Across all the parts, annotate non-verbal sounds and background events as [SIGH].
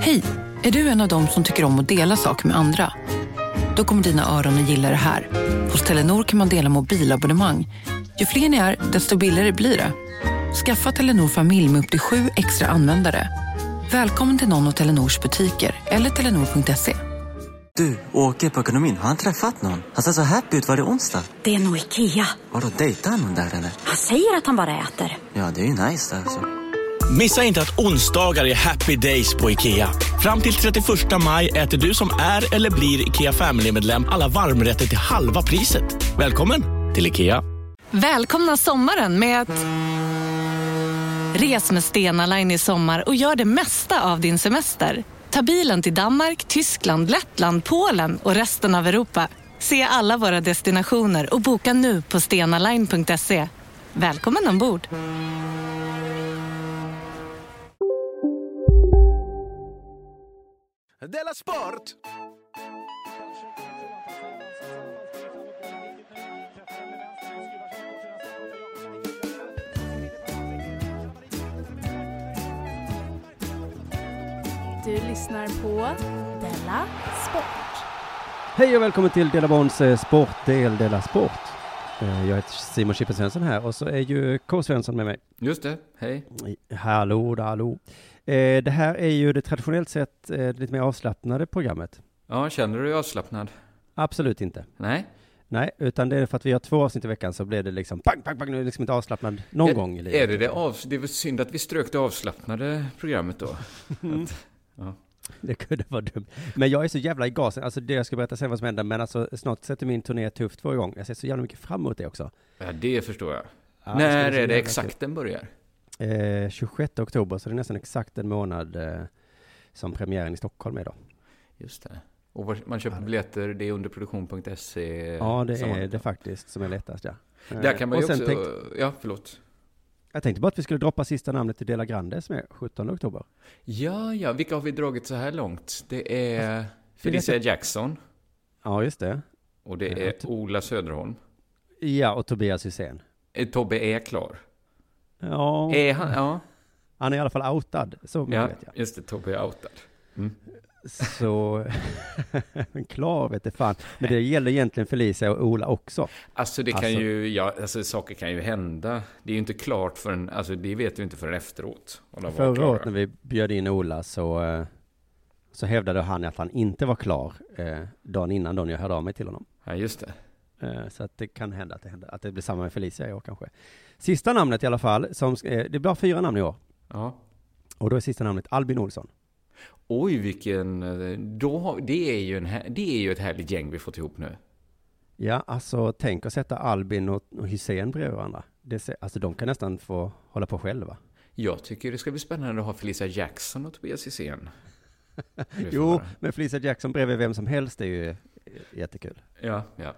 Hej! Är du en av dem som tycker om att dela saker med andra? Då kommer dina öron att gilla det här. Hos Telenor kan man dela mobilabonnemang. Ju fler ni är, desto billigare blir det. Skaffa Telenor familj med upp till sju extra användare. Välkommen till någon av Telenors butiker eller telenor.se. Du, åker på ekonomin. Har han träffat någon? Han ser så happy ut. Var det onsdag? Det är nog Ikea. Har du dejtat någon där eller? Han säger att han bara äter. Ja, det är ju nice där alltså. Missa inte att onsdagar är happy days på IKEA. Fram till 31 maj äter du som är eller blir IKEA Family-medlem alla varmrätter till halva priset. Välkommen till IKEA. Välkomna sommaren med att... Res med Stena Line i sommar och gör det mesta av din semester. Ta bilen till Danmark, Tyskland, Lettland, Polen och resten av Europa. Se alla våra destinationer och boka nu på stenaline.se. Välkommen ombord! Della Sport! Du lyssnar på Della Sport. Hej och välkommen till Dela Bonds eh, sportdel Dela Sport. Eh, Jag heter Simon Chippen Svensson här och så är ju K. Svensson med mig. Just det, hej. Hallå, hallå. Eh, Det här är ju det traditionellt sett eh, lite mer avslappnade programmet. Ja, känner du dig avslappnad? Absolut inte. Nej? Nej, utan det är för att vi har två avsnitt i veckan så blir det liksom pang, pang, pang, nu är det liksom inte avslappnad någon är, gång i livet. Är det det av... Det är väl synd att vi strök det avslappnade programmet då. [LAUGHS] Att, ja. Det kunde vara dumt. Men jag är så jävla i gasen, alltså det jag ska berätta sen vad som händer, men alltså snart sätter min turné tufft två igång. Jag ser så jävla mycket fram emot det också. ja, det förstår jag. Ja, När är det exakt den börjar? Eh, 26 oktober, så det är nästan exakt en månad eh, som premiären i Stockholm är då. Just det. Och man köper biljetter, det är underproduktion.se. Ja, det är det faktiskt som är lättast, ja. Där kan man ju också... sen tänkte- Ja, förlåt. Jag tänkte bara att vi skulle droppa sista namnet till Dela Grande som är 17 oktober. Ja, ja, vilka har vi dragit så här långt? Det är vet Felicia jag. Jackson Ja, just det. och det Ja, är Ola Söderholm. Ja, och Tobias Hysén. Eh, Tobbe är klar. Ja, Är han? Ja, han är i alla fall outad, så mycket ja vet jag. just det. Tobbe är outad. Mm. Så, [LAUGHS] men klar vet det fan. Men det gäller egentligen Felicia och Ola också. Alltså det kan Alltså- ju, ja, alltså saker kan ju hända. Det är ju inte klart förrän, alltså det vet vi inte förrän efteråt. Förra året när vi bjöd in Ola så, eh, så hävdade han att han inte var klar eh, dagen innan då när jag hörde av mig till honom. Ja, just det. Eh, Så att det kan hända att det, händer, att det blir samma med Felicia i år kanske. Sista namnet i alla fall, som, eh, det blir bara fyra namn i år. Ja. Och då är sista namnet Albin Olsson. Oj, vilken, eh, då det är ju en, det är ju ett härligt gäng vi fått ihop nu. Ja, alltså tänk att sätta Albin och, och Hussein bredvid varandra. Det, alltså de kan nästan få hålla på själva. Jag tycker det ska bli spännande att ha Felicia Jackson och Tobias Hysén. [LAUGHS] Jo, men Felicia Jackson bredvid vem som helst är ju jättekul. Ja, ja.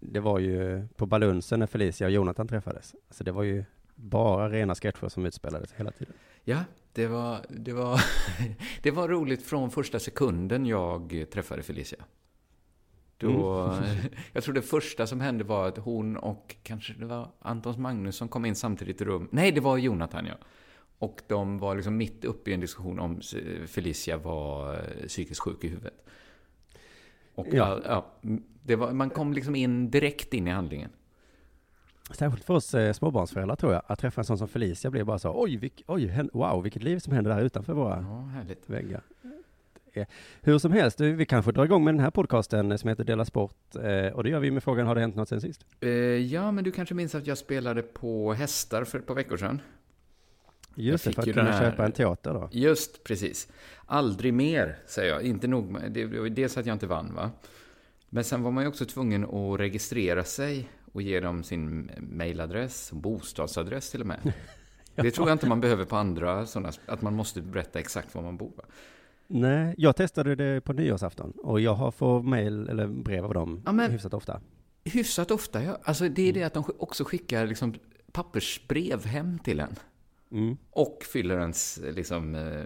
Det var ju på Balunsen när Felicia och Jonathan träffades. Alltså det var ju bara rena sketcher som utspelades hela tiden. Ja, det var, det var, [LAUGHS] det var roligt från första sekunden jag träffade Felicia. Då, [LAUGHS] Jag tror det första som hände var att hon och kanske det var Antons Magnus som kom in samtidigt i rum. Nej, det var Jonathan, ja. Och de var liksom mitt uppe i en diskussion om Felicia var psykiskt sjuk i huvudet. Och Ja. ja. Ja, det var, man kom liksom in direkt in i handlingen. Särskilt för oss eh, småbarnsföräldrar tror jag, att träffa en sån som Felicia blir bara så, oj, vilk, oj, wow, vilket liv som händer där utanför våra Ja, härligt. väggar. Hur som helst, vi kanske drar igång med den här podcasten eh, som heter Dela Sport, eh, och det gör vi med frågan, har det hänt något sen sist? Ja, men du kanske minns att jag spelade på hästar för ett par veckor sedan? Just det, för att kunna här- köpa en teater då. Just precis. Aldrig mer, säger jag. Inte nog med, det var dels att jag inte vann, va? Men sen var man ju också tvungen att registrera sig och ge dem sin mailadress, bostadsadress till och med. [LAUGHS] Det tror jag inte man behöver på andra sådana, att man måste berätta exakt var man bor. Va? Nej, jag testade det på nyårsafton och jag har fått mail eller brev av dem Ja, men- hyfsat ofta. Hyfsat ofta, ja. Alltså det är det att de också skickar liksom pappersbrev hem till en. Mm. Och fyller ens liksom, eh,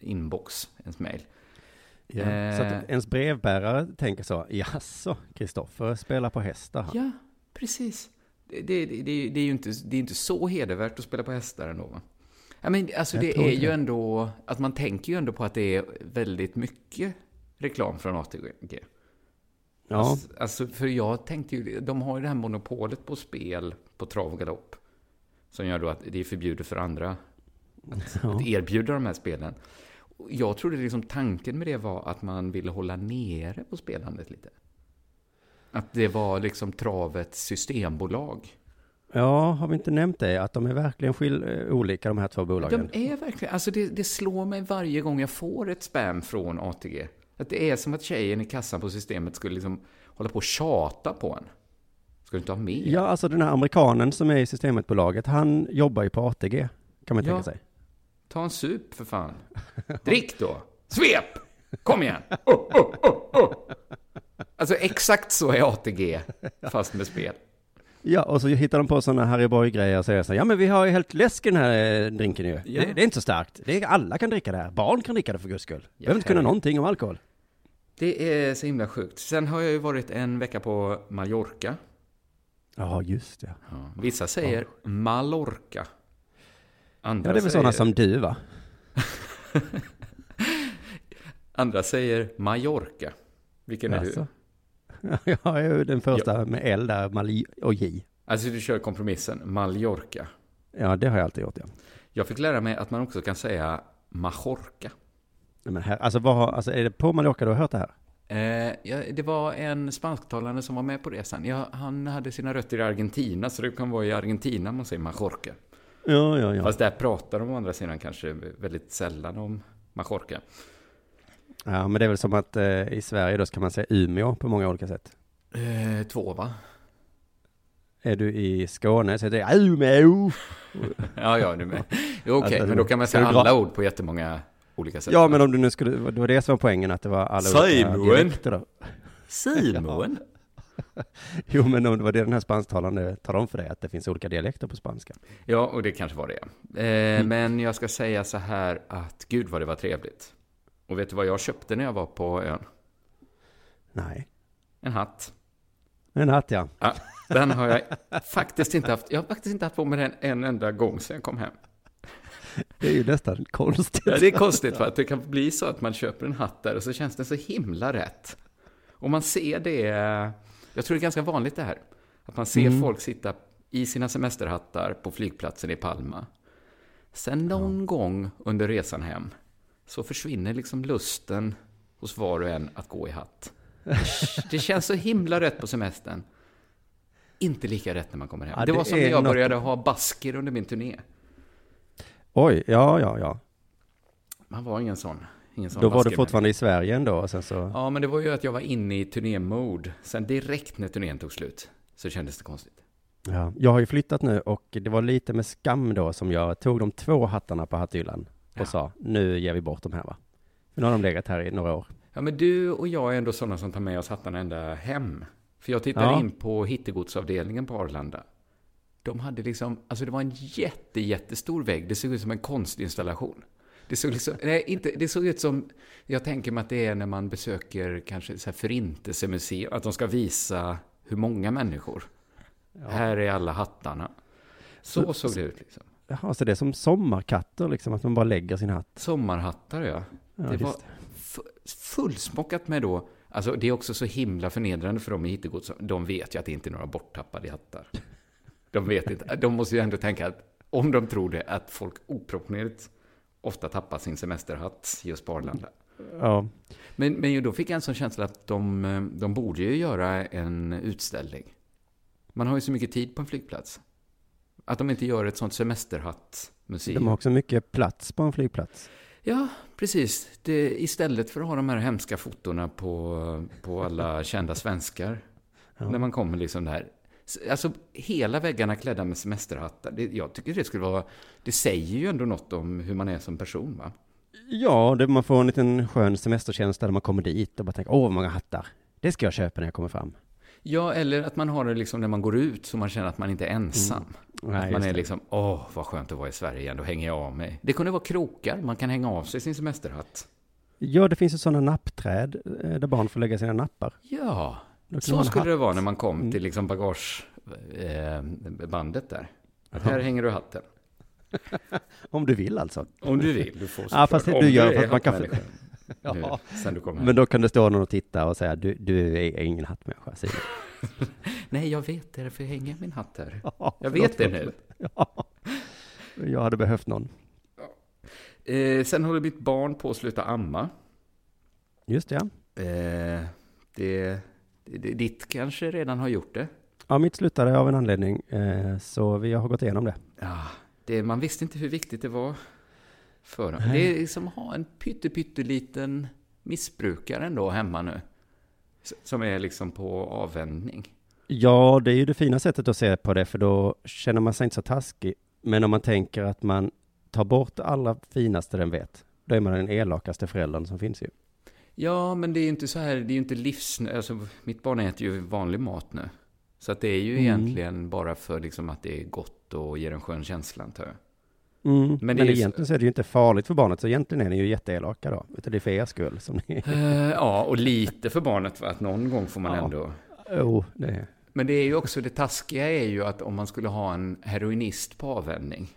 inbox, ens mail. Ja. Eh. Så att ens brevbärare tänker så, jaså, Kristoffer spelar på hästar han. Ja, precis. Det, det, det, det, är ju inte, det är inte så hedervärt att spela på hästar ändå. Va? Ja, men alltså det är ju ändå, att man tänker ju ändå på att det är väldigt mycket reklam från ATG. Ja, Alltså, alltså, för jag tänkte ju, de har ju det här monopolet på spel på trav och galopp. Som gör då att det är förbjudet för andra ja. att erbjuda de här spelen. Jag trodde liksom tanken med det var att man ville hålla nere på spelandet lite. Att det var liksom travets systembolag. ja, har vi inte nämnt det? Att de är verkligen skil- eh, olika de här två bolagen. De är verkligen, alltså det, det slår mig varje gång jag får ett spam från ATG. Att det är som att tjejen i kassan på systemet skulle liksom hålla på och tjata på en. Ska du inte ha med? Ja, alltså den här amerikanen som är i systemetbolaget, han jobbar ju på ATG, kan man Ja. tänka sig. Ta en sup för fan. [LAUGHS] Drick då. Svep! Kom igen! Oh, oh, oh, oh. Alltså exakt så är ATG, [LAUGHS] fast med spel. Ja, och så hittar de på sådana Harry Boy-grejer och säger så här, ja men vi har ju helt läsk i den här eh, drinken ju. Ja. Det, det är inte så starkt. Det är, alla kan dricka det här. Barn kan dricka det för guds skull. Ja, Behöver inte kunna någonting om alkohol. Det är så himla sjukt. Sen har jag ju varit en vecka på Mallorca. Ja, just det. Ja. Vissa säger Mallorca. Andra Ja, det är väl säger, sådana som du va? [LAUGHS] Andra säger Mallorca. Vilken är du? [LAUGHS] Jag är den första med L där, Mali och J. Alltså du kör kompromissen, Mallorca. Ja, det har jag alltid gjort, ja. Jag fick lära mig att man också kan säga Majorca. Men här, alltså, vad alltså är det på Mallorca du har hört det här? Eh, ja, det var en spansktalande som var med på resan. Ja, han hade sina rötter i Argentina, så det kan vara i Argentina man säger Majorca. Ja, ja, ja. Fast där pratar de å andra sidan kanske väldigt sällan om Majorca. Ja, men det är väl som att eh, i Sverige då ska man säga Umeå på många olika sätt. Eh, två, va? Är du i Skåne så är det Umeå. Ja, ja, du med. Okej, Alltså, men då kan man säga du dra- alla ord på jättemånga olika sätt. Ja, men om du nu skulle, det var det som var poängen, att det var alla Säg, olika dialekter då. Simon? [LAUGHS] [LAUGHS] Jo, men om det var det den här spansktalande talade om för dig, att det finns olika dialekter på spanska. Ja, och det kanske var det. Eh, Men jag ska säga så här att gud vad det var trevligt. Och vet du vad jag köpte när jag var på ön? Nej. En hatt. En hatt, ja. Ja, den har jag faktiskt inte haft. Jag har faktiskt inte haft på mig den en enda gång sedan jag kom hem. Det är ju nästan konstigt. Ja, det är konstigt för att det kan bli så att man köper en hatt där och så känns den så himla rätt. Och man ser det, jag tror det är ganska vanligt det här, att man ser folk sitta i sina semesterhattar på flygplatsen i Palma. Sen någon gång under resan hem så försvinner liksom lusten hos var och en att gå i hatt. [LAUGHS] Det känns så himla rätt på semestern. Inte lika rätt när man kommer hem. Ja, det, det var som när är jag något- började ha basker under min turné. Oj, ja, ja, ja. Man var ingen sån. Ingen sån Då var du fortfarande i Sverige ändå, och sen så... Ja, men det var ju att jag var inne i turnémode. Sen direkt när turnén tog slut så kändes det konstigt. Ja, jag har ju flyttat nu och det var lite med skam då som jag tog de två hattarna på hatthyllan och Ja. sa, nu ger vi bort de här va. Nu har de legat här i några år. Ja, men du och jag är ändå sådana som tar med oss hattarna ända hem. För jag tittade Ja. in på hittegodsavdelningen på Arlanda. De hade liksom, alltså det var en jätte, jättestor vägg. Det såg ut som en konstinstallation. Det såg, liksom, nej, inte, det såg ut som, jag tänker mig att det är när man besöker kanske så här förintelsemuseum, att de ska visa hur många människor. Här är alla hattarna. Så, Så- såg det ut liksom. Jaha, så det är som sommarkatter liksom, att man bara lägger sin hatt. Sommarhattar, ja. Ja, det var fullsmockat med då, alltså det är också så himla förnedrande för dem i hittegods. De vet ju att det inte är några borttappade hattar. De vet inte, de måste ju ändå tänka att om de tror det, att folk oproportionerligt ofta tappar sin semesterhatt just på Arlanda. Ja, Men, men då fick jag en sån känsla att de, eh, de borde ju göra en utställning. Man har ju så mycket tid på en flygplats. Att de inte gör ett sånt semesterhattmuseum. de har också mycket plats på en flygplats. Ja, precis. Det, istället för att ha de här hemska fotona på, på alla kända svenskar. Ja. När man kommer liksom där. Alltså hela väggarna klädda med semesterhattar. Det, jag tycker det skulle vara... Det säger ju ändå något om hur man är som person, va? Ja, det, man får en liten skön semesterkänsla när man kommer dit och bara tänker, åh vad många hattar. Det ska jag köpa när jag kommer fram. Ja, eller att man har det liksom när man går ut så man känner att man inte är ensam. Nej, att man är det. liksom, åh, vad skönt att vara i Sverige igen, då hänger jag av mig. Det kunde vara krokar, man kan hänga av sig sin semesterhatt. Ja, det finns ju sådana nappträd eh, där barn får lägga sina nappar. Ja, så skulle hatt. det vara när man kom Mm. till liksom bagagebandet där. Att här hänger du hatten. [LAUGHS] Om du vill alltså. Om du vill. Du får Ja, såklart. fast det du gör för att man kan- [LAUGHS] Ja. Nu. Men då kan det stå någon och titta och säga, du, du är ingen hattmänniska, Simon. [LAUGHS] Nej, jag vet, det är därför jag hänger min hatt här. Ja, Jag vet det nu. Ja. Jag hade behövt någon. Eh, sen håller mitt barn på att sluta amma. Just det, ja. Eh, det, ditt kanske redan har gjort det. Ja, mitt slutade av en anledning, eh, så vi har gått igenom det. Ja, det, man visste inte hur viktigt det var för dem. Det är som att ha en pytte, pytteliten missbrukare ändå hemma nu. Som är liksom på avvändning. Ja, det är ju det fina sättet att se på det, för då känner man sig inte så taskig. Men om man tänker att man tar bort det allra finaste den vet, då är man den elakaste föräldern som finns ju. Ja, men det är ju inte så här, det är ju inte livs... Alltså, mitt barn äter ju vanlig mat nu. Så att det är ju Mm. egentligen bara för liksom att det är gott och ger en skön känsla, antar jag. Mm. Men Men, det är ju så- egentligen så är det ju inte farligt för barnet, så egentligen är ni ju jätteelaka då. Utan det är för er skull som ni... Eh, ja, och lite för barnet, va? att någon gång får man Ja. ändå... Jo, det är... Men det är ju också, det taskiga är ju att om man skulle ha en heroinist på avvändning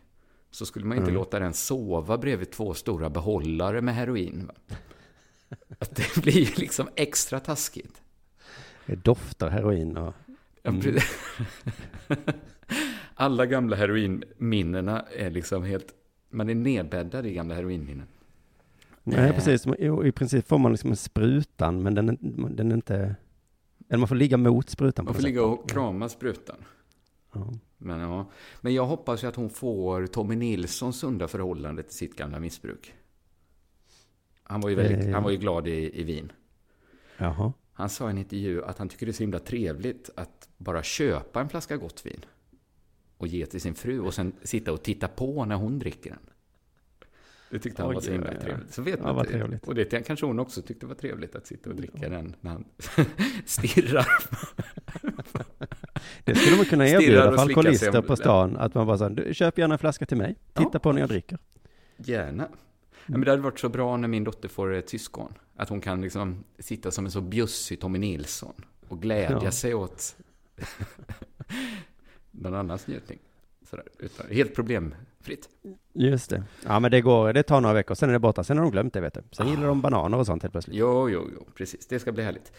så skulle man inte Mm. låta den sova bredvid två stora behållare med heroin. Va? [LAUGHS] Att det blir ju liksom extra taskigt. Det doftar heroin och... Mm. [LAUGHS] Alla gamla heroinminnena är liksom helt... Man är nedbäddad i gamla heroinminnen. Nej, precis. I princip får man liksom en sprutan, men den, är- den är inte... Eller man får ligga mot sprutan på Man får ligga och krama sprutan. Ja. Men, ja. Men jag hoppas ju att hon får Tommy Nilssons sunda förhållande till sitt gamla missbruk. Han var ju, väldigt, Eh. han var ju glad i, i Wien. Jaha. Han sa i en intervju att han tycker det är så himla trevligt att bara köpa en flaska gott vin och ge till sin fru och sen sitta och titta på när hon dricker den. Det tyckte han Oj, var så himla ja, ja. trevligt. Så vet Ja, man trevligt. Och det kanske hon också tyckte var trevligt att sitta och dricka den när han [LAUGHS] stirrar. Det skulle man kunna erbjuda alkoholister på stan. Att man bara du köp gärna en flaska till mig. Titta Ja. på när jag dricker. Gärna. Men det hade varit så bra när min dotter får ett syskon. Att hon kan liksom sitta som en så bjussig Tommy Nilsson och glädja Ja. sig åt [LAUGHS] någon annans njutning. Sådär, utan, helt problemfritt. Just det. Ja, men det går, det tar några veckor, sen är det borta. Sen har de glömt det, vet du. Sen Ah. gillar de bananer och sånt helt plötsligt. Jo, jo, jo, precis. Det ska bli härligt.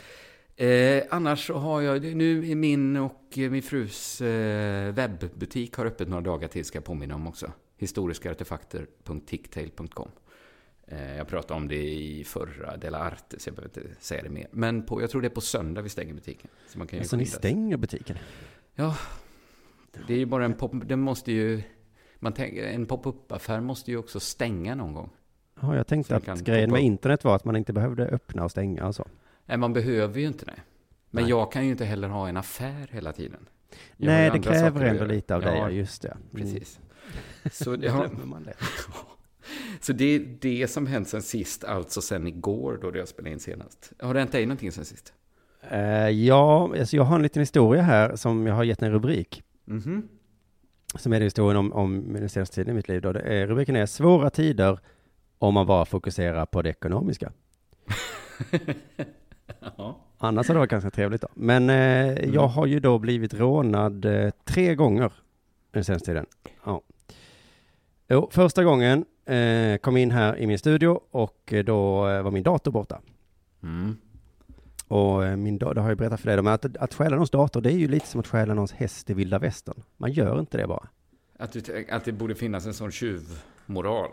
Eh, annars så har jag, nu i min och eh, min frus eh, webbutik har öppet några dagar till, ska jag påminna om också. Historiskaartefakter.ticktail.com eh, Jag pratade om det i förra Dela Arte, så jag behöver inte säga det mer. Men på, jag tror det är på söndag vi stänger butiken. Så man kan ju Alltså ni stänger butiken? Ja, det är ju bara en pop... Den måste ju... Man tänker, en pop-up-affär måste ju också stänga någon gång. Ja, jag Så tänkte att grejen med internet var att man inte behövde öppna och stänga och så. Nej, man behöver ju inte det. Men Nej. jag kan ju inte heller ha en affär hela tiden. Jag Nej, det kräver ändå lite av dig, Ja, just det. Mm. Precis. [LAUGHS] Så, det har, glömmer man det. [LAUGHS] [LAUGHS] så det är det som hänt sen sist, alltså sen igår då jag spelade in senast. Har det hänt dig någonting sen sist? Eh, ja, alltså jag har en liten historia här som jag har gett en rubrik. Mhm. Som är historien om, om den senaste tiden i mitt liv. Då. Det är, rubriken är Svåra tider om man bara fokuserar på det ekonomiska. [LAUGHS] ja. Annars har det varit ganska trevligt då. Men eh, jag har ju då blivit rånad eh, tre gånger den senaste tiden. Ja. Jo, första gången kom in här i min studio och eh, då eh, var min dator borta. Mm. Och eh, min dator, det har jag berättat för dig, men att, att stjäla någons dator, det är ju lite som att stjäla någons häst i vilda västern. Man gör inte det bara. Att, du, att det borde finnas en sån tjuvmoral.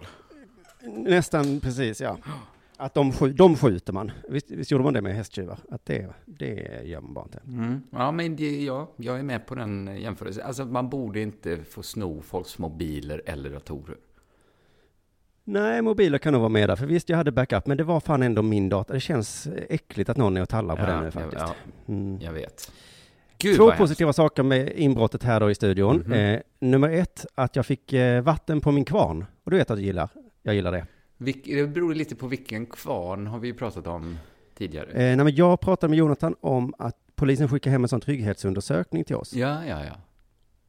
Nästan precis, ja. Att de, de skjuter man. Visst, visst gjorde man det med hästtjuvar? Att det, det gör man bara inte. Mm. Ja, men det, ja, jag är med på den jämförelsen. Alltså, man borde inte få sno folks mobiler eller datorer. Nej, mobiler kan nog vara med där, för visst jag hade backup, men det var fan ändå min dator. Det känns äckligt att någon är och tallar på Ja, den nu faktiskt. ja. Mm. Jag vet. Gud, Två vad hemskt. positiva saker med inbrottet här då i studion. Mhm. Eh, nummer ett, att jag fick eh, vatten på min kvarn. Och du vet att jag gillar, jag gillar det. Vilk, det beror lite på vilken kvarn har vi pratat om tidigare. Eh, nej, men jag pratade med Jonathan om att polisen skickar hem en sån trygghetsundersökning till oss. Ja, ja, ja.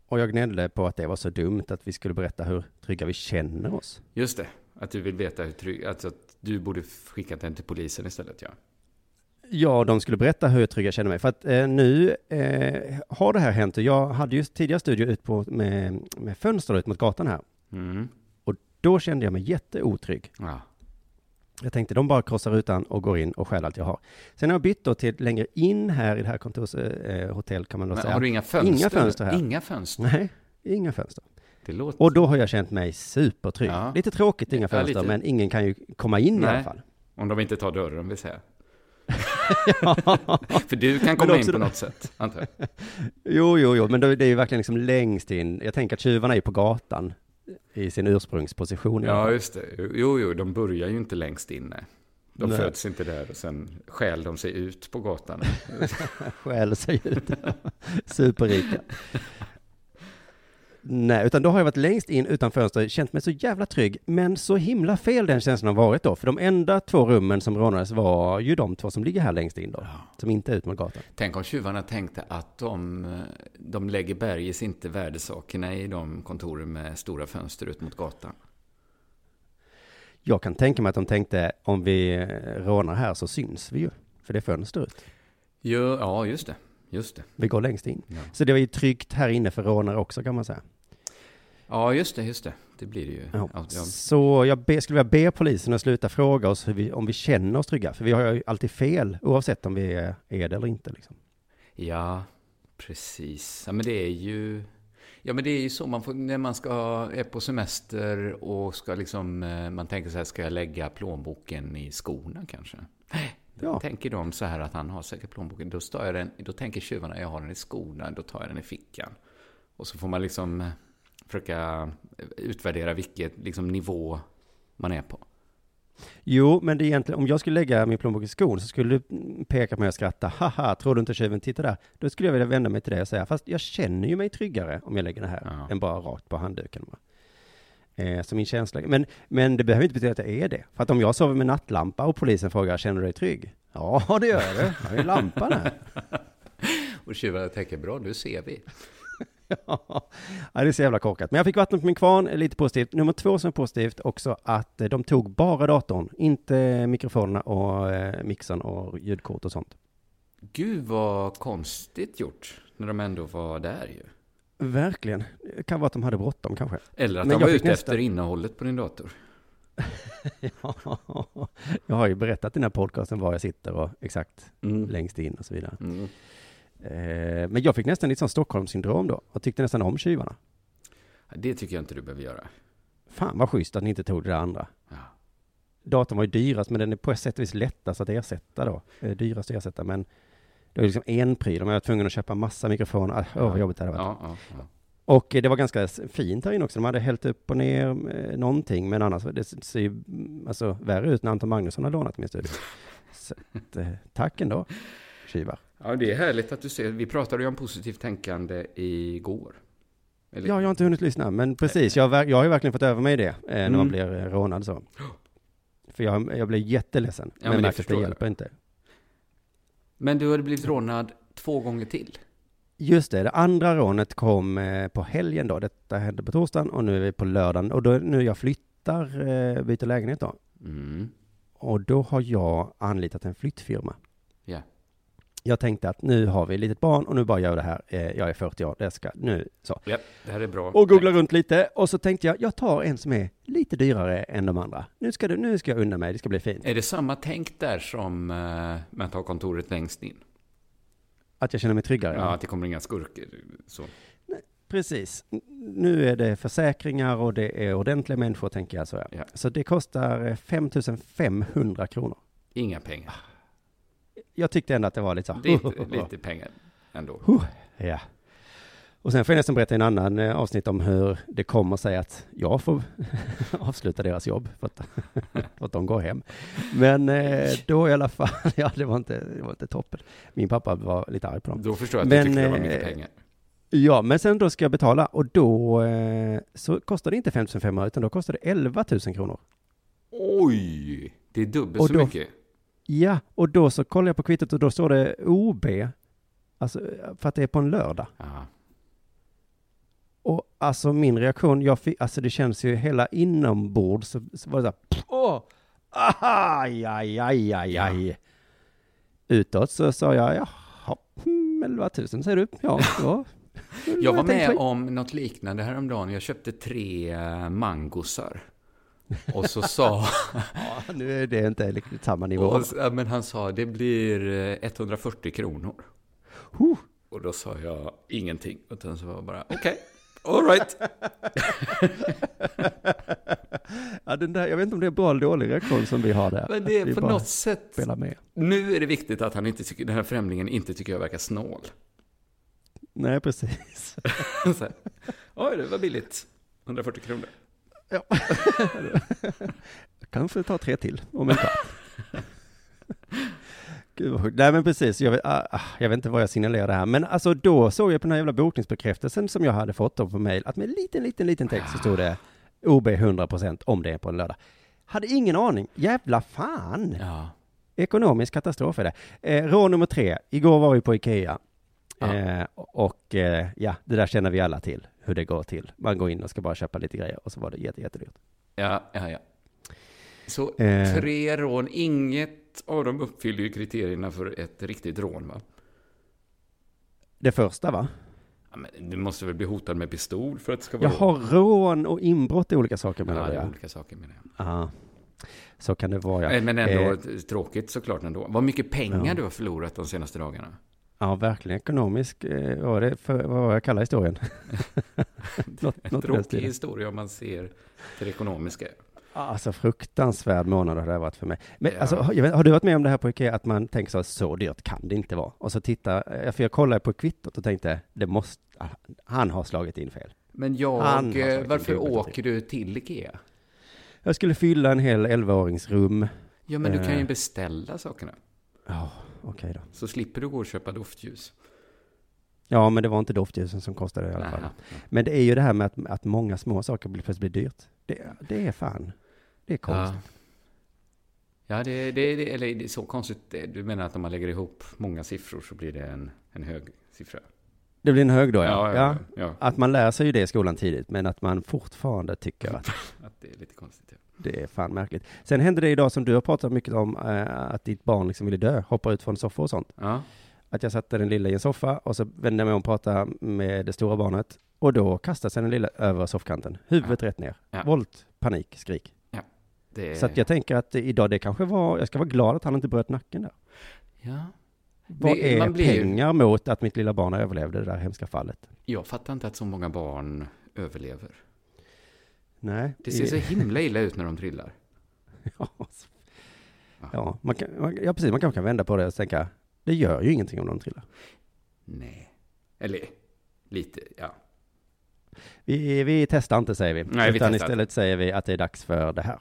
Och jag gnällde på att det var så dumt att vi skulle berätta hur trygga vi känner oss. Just det. Att du vill veta hur trygg... Alltså att du borde skicka den till polisen istället, ja. Ja, de skulle berätta hur trygg jag känner mig. För att eh, nu eh, har det här hänt. Och jag hade ju tidigare studio ut på, med, med fönster ut mot gatan här. Mm. Och då kände jag mig jätteotrygg. Ja. Jag tänkte de bara krossar rutan och går in och stjäl allt jag har. Sen har jag bytt då till längre in här i det här kontorshotell eh, kan man då Men säga. har du inga fönster? Inga fönster här. Inga fönster? Nej, inga fönster. Låter... Och då har jag känt mig supertrygg. Ja. Lite tråkigt, inga Ja, fönster, lite. men ingen kan ju komma in i Nej. alla fall. Om de inte tar dörren, vill säga. [LAUGHS] För du kan komma in på då- något sätt, antar jag. [LAUGHS] Jo, jo, jo, men det är ju verkligen liksom längst in. Jag tänker att tjuvarna är på gatan i sin ursprungsposition. i Ja, just det. Jo, jo, de börjar ju inte längst inne. De Nej. föds inte där och sen stjäl de sig ut på gatan. [LAUGHS] Stjäl sig ut. Superrika. Nej, utan då har jag varit längst in utan fönster, känt mig så jävla trygg, men så himla fel den känslan har varit då, för de enda två rummen som rånades var ju de två som ligger här längst in då, som inte är ut mot gatan. Tänk om tjuvarna tänkte att de, de lägger bergis inte värdesakerna i de kontoren med stora fönster ut mot gatan. Jag kan tänka mig att de tänkte, om vi rånar här så syns vi ju, för det är fönster ut. Jo, ja, just det. Just det. Vi går längst in. Ja. Så det var ju tryggt här inne för rånare också kan man säga. Ja, just det, just det. Det blir det ju. Ja. Ja. Så jag be, skulle vilja be polisen att sluta fråga oss vi, om vi känner oss trygga, för vi har ju alltid fel, oavsett om vi är, är det eller inte. Liksom. Ja, precis. Ja, men det är ju... Ja, men det är ju så man får, när man ska, är på semester och ska liksom, eh, man tänker så här, ska jag lägga plånboken i skorna kanske? Då Ja. tänker de så här att han har säkert plånboken, då, står jag den, då tänker tjuvarna, jag har den i skorna, då tar jag den i fickan. Och så får man liksom eh, försöka utvärdera vilket liksom, nivå man är på. Jo, men det är egentligen, om jag skulle lägga min plånbok i skon så skulle du peka på mig och skratta, haha, tror du inte tjuven tittar där? Då skulle jag vilja vända mig till dig och säga, fast jag känner ju mig tryggare om jag lägger det här, Ja. än bara rakt på handduken. Va? Eh, så min känsla, men, men det behöver inte betyda att jag är det. För att om jag sover med nattlampa och polisen frågar, känner du dig trygg? Ja, det gör jag. Jag har ju lampan här. [LAUGHS] Och tjuvarna tänker, bra, nu ser vi. [LAUGHS] ja, det är så jävla korkat. Men jag fick vatten på min kvarn, lite positivt. Nummer två som är positivt också att eh, de tog bara datorn, inte mikrofonerna och eh, mixern och ljudkort och sånt. Gud vad konstigt gjort, när de ändå var där ju. Verkligen. Det kan vara att de hade bråttom kanske. Eller att Men de var ute nästan- efter innehållet på din dator. [LAUGHS] Ja, jag har ju berättat i den här podcasten var jag sitter och exakt Mm. längst in och så vidare. Mm. Eh, Men jag fick nästan lite sån Stockholmssyndrom då och tyckte nästan om tjuvarna. Det tycker jag inte du behöver göra. Fan vad schysst att ni inte tog det där andra. Ja. Datorn var ju dyrast, men den är på ett sätt och vis lättast att ersätta då. Eh, Dyrast att ersätta, men det var liksom en pryl. Om jag var tvungen att köpa massa mikrofoner, ah, åh vad jobbigt det hade varit. Ja, ja. Och eh, det var ganska fint här inne också. De hade hällt upp och ner eh, någonting, men annars, det ser ju mm, alltså, värre ut när Anton Magnusson har lånat min studio. [LAUGHS] Så tack ändå, tjuvar. ja, det är härligt att du ser. Vi pratade ju om positivt tänkande igår. Eller, Ja, jag har inte hunnit lyssna, men precis, jag, har jag har ju verkligen fått över mig det, eh, när man Mm. blir eh, rånad så. För jag, jag blir jätteledsen, Ja, men, men det märker att det förstår jag. hjälper inte. Men du hade blivit rånad två gånger till. Just det, det andra rånet kom eh, på helgen då. Detta hände på torsdagen och nu är vi på lördagen. Och då, nu jag flyttar, byter lägenhet då. Mm. Och då har jag anlitat en flyttfirma. Ja. Jag tänkte att nu har vi ett litet barn och nu bara gör det här. Eh, jag är 40 år, det ska nu så. ja, det här är bra. Och googla runt lite och så tänkte jag, jag tar en som är lite dyrare än de andra. Nu ska, det, nu ska jag unna mig, det ska bli fint. Är det samma tänk där som eh, med att ha kontoret längst in? Att jag känner mig tryggare. Ja, att det kommer inga skurkar. Så. Precis. Nu är det försäkringar och det är ordentliga människor tänker jag så. Ja. Så det kostar eh, 5 500 kronor. Inga pengar. Jag tyckte ändå att det var lite så. [LAUGHS] Lite, lite pengar ändå. Ja. Och sen får jag nästan berätta en annan eh, avsnitt om hur det kommer sig att jag får [LAUGHS] avsluta deras jobb för att, [LAUGHS] för att de går hem. Men eh, då i alla fall, ja det var, inte, det var inte toppen. Min pappa var lite arg på dem. Då förstår jag att Men, du tyckte det var mycket eh, pengar. Ja, men sen då ska jag betala och då eh, så kostar det inte 5 500 utan då kostar det 11 000 kronor. Oj! Det är dubbelt Och så då- mycket. Ja, och då så kollar jag på kvittot och då står det OB. Alltså, för att det är på en lördag. Ja. Och alltså min reaktion, jag fick, alltså det känns ju hela inombords så, så var det så här, åh, aj, aj, aj, aj, aj. Utåt så sa jag, jaha, hmm, 11 000 säger du? Ja, då. [LAUGHS] Jag var med om något liknande häromdagen. Jag köpte tre eh, mangosar. Och så sa... [LAUGHS] Ja, nu är det inte riktigt samma nivå. och, men han sa det blir eh, 140 kronor. Huh. Och då sa jag ingenting. Utan så var jag bara, okej, all right. [LAUGHS] Ja, den där, jag vet inte om det är bra eller dålig reaktion som vi har där. Men det är på något sätt... Nu är det viktigt att han inte tycker, den här främlingen inte tycker jag verkar snål. Nej, precis. [LAUGHS] Oj, det var billigt. 140 kronor. [LAUGHS] Kanske ta tre till om en kvart. [LAUGHS] Gud vad sjukt. Nej men precis, jag vet, ah, ah, jag vet inte vad jag signalerade här, men alltså då såg jag på den här jävla bokningsbekräftelsen som jag hade fått då på mail, att med en liten, liten, liten text så stod det OB 100% om det är på en lördag. Hade ingen aning, jävla fan! Ja. Ekonomisk katastrof är det. Eh, råd nummer tre, igår var vi på Ikea. Ja. Eh, och eh, ja, det där känner vi alla till, hur det går till. Man går in och ska bara köpa lite grejer och så var det jätte, jättedyrt. Ja, ja, ja. Så Eh. tre rån, inget av dem uppfyller ju kriterierna för ett riktigt rån, va? Det första va? Ja, men du måste väl bli hotad med pistol för att det ska Jag vara har rån och inbrott i olika saker menar Ja, du? det är Ja, olika saker menar jag. Ja. så kan det vara ja. Eh, Men ändå Eh, tråkigt såklart ändå. Vad mycket pengar Ja. du har förlorat de senaste dagarna. Ja, verkligen ekonomisk, eh, vad var det för, vad var jag kallar historien? [LAUGHS] något, något i den Tråkig historia om man ser till det ekonomiska. Alltså fruktansvärd månad har det varit för mig. Men Ja. alltså, vet, har du varit med om det här på Ikea, att man tänker så, så dyrt kan det inte vara? Och så tittar, eh, för jag kollade på kvittot och tänkte, det måste, ah, han har slagit in fel. Men jag, eh, en varför åker du till Ikea? Jag skulle fylla en hel 11-åringsrum. Ja, men du kan ju beställa sakerna. Ja, okej då. Så slipper du gå och köpa doftljus. Ja, men det var inte doftljusen som kostade i alla fall. Men det är ju det här med att, att många små saker blir, plötsligt blir dyrt. Det, det är fan, det är Ja, konstigt. ja det, det, det, eller det är så konstigt. Du menar att om man lägger ihop många siffror så blir det en, en hög siffra? Det blir en hög då, ja. Ja, ja. ja, ja. Att man lär sig ju det i skolan tidigt, men att man fortfarande tycker att [LAUGHS] Att det är lite konstigt. Ja. Det är fan märkligt. Sen hände det idag som du har pratat mycket om, eh, att ditt barn liksom ville dö, hoppa ut från soffor och sånt. Ja. Att jag satte den lilla i en soffa och så vände jag mig om och pratade med det stora barnet och då kastade sig den lilla över soffkanten, huvudet rätt ner. Ja. Volt, panik, skrik. Det, Så att jag tänker att idag, det kanske var, jag ska vara glad att han inte bröt nacken där. ja. Vad Det- är blir- pengar mot att mitt lilla barn överlevde det där hemska fallet? Jag fattar inte att så många barn överlever. Nej. Det ser så himla illa ut [LAUGHS] när de trillar. ja, man kan, man, ja, precis. Man kanske kan vända på det och tänka, det gör ju ingenting om de trillar. Nej. Eller, lite, ja. Vi, vi testar inte säger vi. Nej, vi Utan testar istället säger vi att det är dags för det här.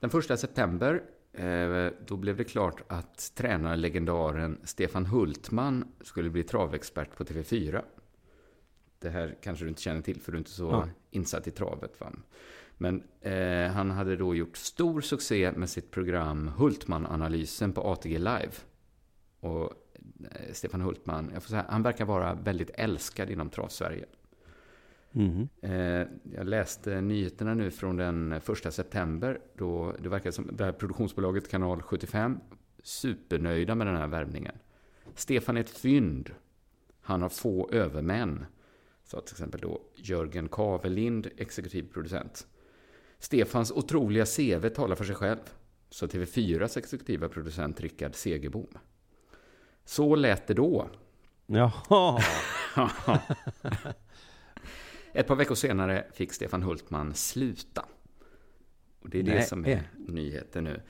Den första september, då blev det klart att tränarlegendaren Stefan Hultman skulle bli travexpert på TV4. Det här kanske du inte känner till, för du är inte så Ja. insatt i travet. Va? Men eh, han hade då gjort stor succé med sitt program Hultman-analysen på ATG Live. Och eh, Stefan Hultman, jag får säga, han verkar vara väldigt älskad inom trav-Sverige. Eh, jag läste nyheterna nu från den första september. Då det verkar som det här produktionsbolaget Kanal 75 supernöjda med den här värvningen. Stefan är ett fynd. Han har få övermän. Sa till exempel då Jörgen Kavelind, exekutiv producent. Stefans otroliga CV talar för sig själv. Så TV4s exekutiva producent Rickard Segerbom. Så lät det då. Jaha. [LAUGHS] [LAUGHS] Ett par veckor senare fick Stefan Hultman sluta. Och det är det Nej. som är nyheten nu.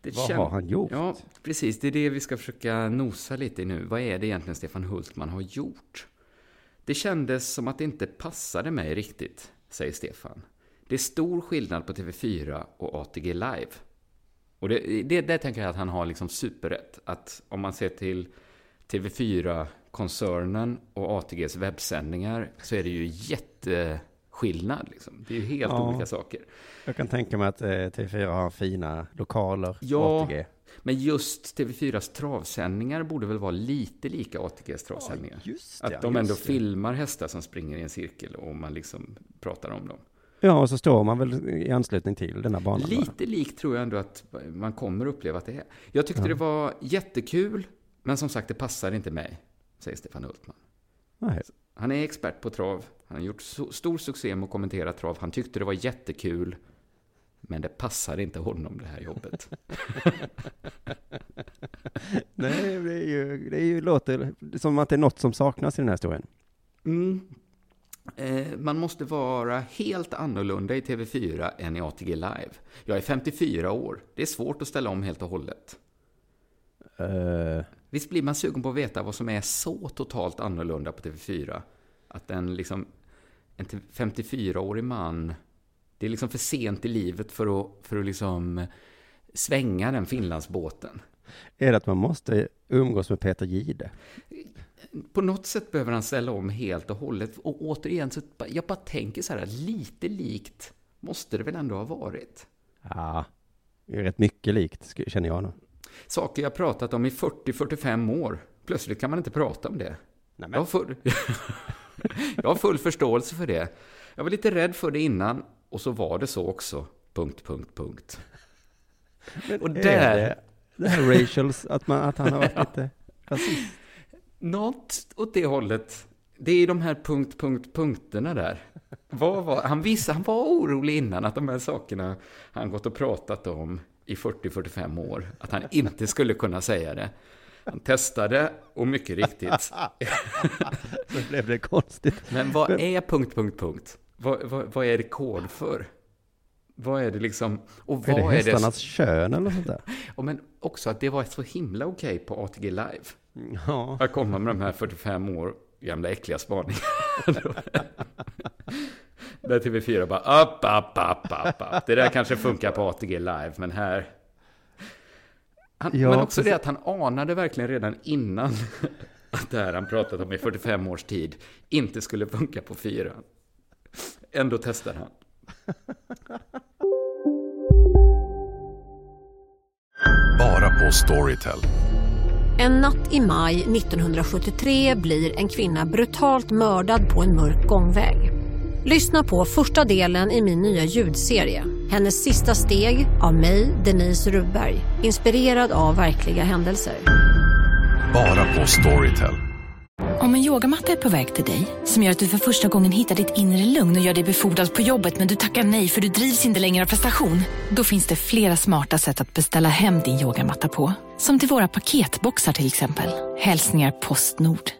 Det Vad har han gjort? Ja, precis. Det är det vi ska försöka nosa lite i nu. Vad är det egentligen Stefan Hultman har gjort? Det kändes som att det inte passade mig riktigt, säger Stefan. Det är stor skillnad på TV4 och ATG Live. Och det, det, där tänker jag att han har liksom superrätt. Att om man ser till TV4-koncernen och ATGs webbsändningar så är det ju jätteskillnad. Liksom. Det är ju helt Ja. olika saker. Jag kan tänka mig att eh, TV4 har fina lokaler, Ja. ATG. Men just TV4s travsändningar borde väl vara lite lika ATGs travsändningar? Just Att ja, de ändå det. filmar hästar som springer i en cirkel och man liksom pratar om dem. Ja, och så står man väl i anslutning till den här banan. Lite likt tror jag ändå att man kommer uppleva att det är. Jag tyckte Ja. det var jättekul, men som sagt, det passar inte mig, säger Stefan Hultman. Nej. Han är expert på trav. Han har gjort so- stor succé med att kommentera trav. Han tyckte det var jättekul, men det passar inte honom det här jobbet. [LAUGHS] Nej, det är ju, det är ju låter som att det är något som saknas i den här historien. Mm. Eh, man måste vara helt annorlunda i TV4 än i ATG Live. Jag är 54 år. Det är svårt att ställa om helt och hållet. Eh, Visst blir man sugen på att veta vad som är så totalt annorlunda på TV4? Att en, liksom, en 54-årig man, det är liksom för sent i livet för att, för att liksom svänga den Finlandsbåten. är det att man måste umgås med Peter Gide? På något sätt behöver han ställa om helt och hållet. Och återigen, så jag bara tänker så här, lite likt måste det väl ändå ha varit? Ja, rätt mycket likt, känner jag nog. Saker jag pratat om i 40-45 år. Plötsligt kan man inte prata om det. Jag har, full... [LAUGHS] jag har full förståelse för det. Jag var lite rädd för det innan, och så var det så också. Punkt, punkt, punkt. och Är där, det, det här racials, att, man, att han har varit lite rasist? något åt det hållet. Det är de här punkt, punkt, punkterna där. Vad var, han, visste, han var orolig innan att de här sakerna han gått och pratat om i 40-45 år, att han inte skulle kunna säga det. Han testade och mycket riktigt. [LAUGHS] Så blev det konstigt. Men vad är punkt, punkt, punkt? Vad, vad, vad är det kod för? Vad är det liksom? Och Är det vad är det? hästarnas kön eller sånt där? [LAUGHS] Ja, men också att det var så himla okej på ATG Live. Ja. Att komma med de här 45 år gamla äckliga spaningarna. [LAUGHS] Där TV4 bara upp, upp, upp, upp, upp. Det där kanske funkar på ATG Live, men här... Han, Ja, men också precis. det att han anade verkligen redan innan att det här han pratat om i 45 års tid inte skulle funka på fyran. Ändå testar han. Bara på Storytel. En natt i maj 1973 blir en kvinna brutalt mördad på en mörk gångväg. Lyssna på första delen i min nya ljudserie. Hennes sista steg av mig, Denise Rubberg. Inspirerad av verkliga händelser. Bara på Storytel. Om en yogamatta är på väg till dig, som gör att du för första gången hittar ditt inre lugn och gör dig befordrad på jobbet men du tackar nej för du drivs inte längre av prestation. Då finns det flera smarta sätt att beställa hem din yogamatta på. Som till våra paketboxar till exempel. Hälsningar Postnord.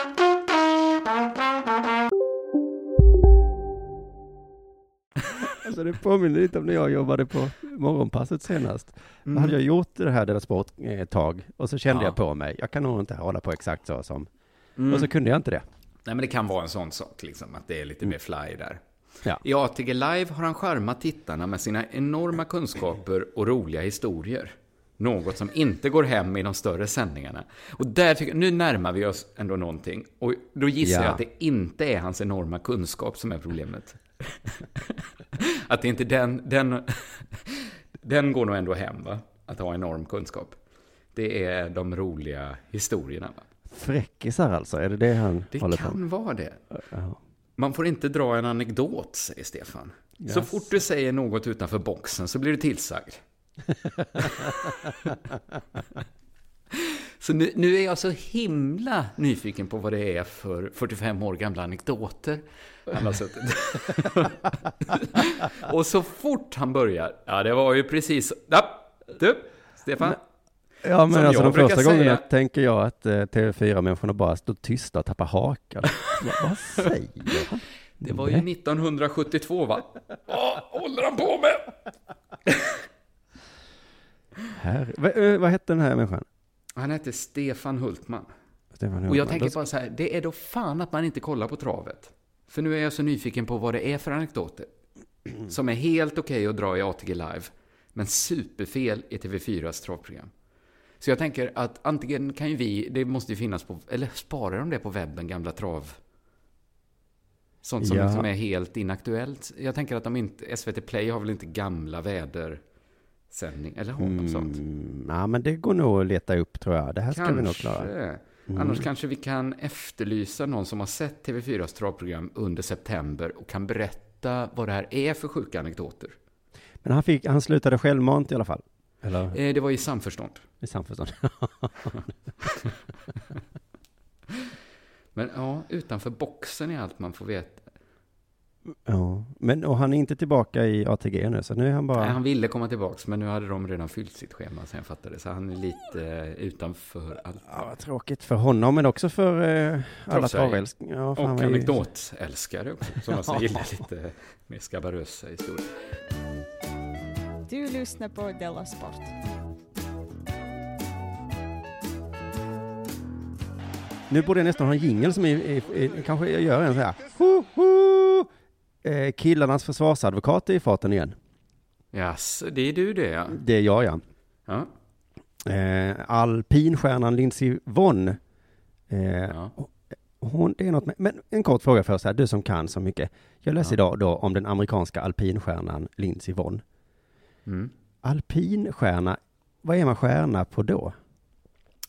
[LAUGHS] Alltså det påminner lite om när jag jobbade på morgonpasset senast. Då hade jag gjort det här Della Sport eh, ett tag och så kände Ja. jag på mig, jag kan nog inte hålla på exakt så som... Mm. Och så kunde jag inte det. Nej, men det kan vara en sån sak, liksom, att det är lite mer fly där. Ja. I ATG Live har han charmat tittarna med sina enorma kunskaper och roliga historier. Något som inte går hem i de större sändningarna. Och där tycker jag, nu närmar vi oss ändå någonting. Och då gissar Ja. jag att det inte är hans enorma kunskap som är problemet. [LAUGHS] att det inte den, den, den går nog ändå hem, va? Att ha enorm kunskap. Det är de roliga historierna, va? Fräckisar alltså, är det det han Det håller på kan med? vara det. Man får inte dra en anekdot, säger Stefan. Så Yes. fort du säger något utanför boxen så blir du tillsagd. [LAUGHS] så nu, nu är jag så himla nyfiken på vad det är för 45 år gamla anekdoter han har suttit. [LAUGHS] Och så fort han börjar, ja det var ju precis, ja, du, Stefan. Ja, men Som alltså de första brukar gångerna säga- tänker jag att eh, TV4-människorna bara står tysta och tappar hakan. [LAUGHS] vad, vad säger han? Det var ju 1972 va? Vad håller han på med? Här, vad, eh, vad hette den här människan? Han hette Stefan Hultman. Stefan Och jag Hultman. tänker bara så här, det är då fan att man inte kollar på travet. För nu är jag så nyfiken på vad det är för anekdoter. [CLEARS THROAT] Som är helt okej att dra i ATG Live, men superfel i TV4s travprogram. Så jag tänker att antingen kan ju vi, det måste ju finnas på, eller sparar de det på webben, gamla trav? Sånt som Ja. liksom är helt inaktuellt. Jag tänker att de inte, SVT Play har väl inte gamla vädersändning, eller har de sånt? Mm, ja, men det går nog att leta upp tror jag. Det här ska vi nog klara. Kanske. Mm. Annars kanske vi kan efterlysa någon som har sett TV4s travprogram under september och kan berätta vad det här är för sjuka anekdoter. Men han, fick, han slutade självmant i alla fall. Eller Eh, Det var i samförstånd. i samförstånd. [LAUGHS] Men ja, utanför boxen är allt man får veta. Ja. Men och han är inte tillbaka i ATG nu, så nu är han bara... Nej, han ville komma tillbaks, men nu hade de redan fyllt sitt schema sen jag fattade. Så han är lite eh, utanför allt. Ja, vad tråkigt för honom, men också för eh, alla travälskare. Ja, Och är- anekdotälskare också, som alltså gillar [LAUGHS] lite mer skabarösa historier. Du lyssnar på Della Sport. Nu borde jag nästan ha en jingel som är, är, är, kanske jag gör en så här. Ho, ho! Eh, killarnas försvarsadvokat är i farten igen. Jaså, det är du det ja. Det är jag ja. Ja. Eh, alpinstjärnan Lindsey Vonn. Eh, Ja. hon, det är något med, men en kort fråga först här, du som kan så mycket. Jag läser Ja. idag då om den amerikanska alpinstjärnan Lindsey Vonn. Mm. Alpinstjärna, vad är man stjärna på då?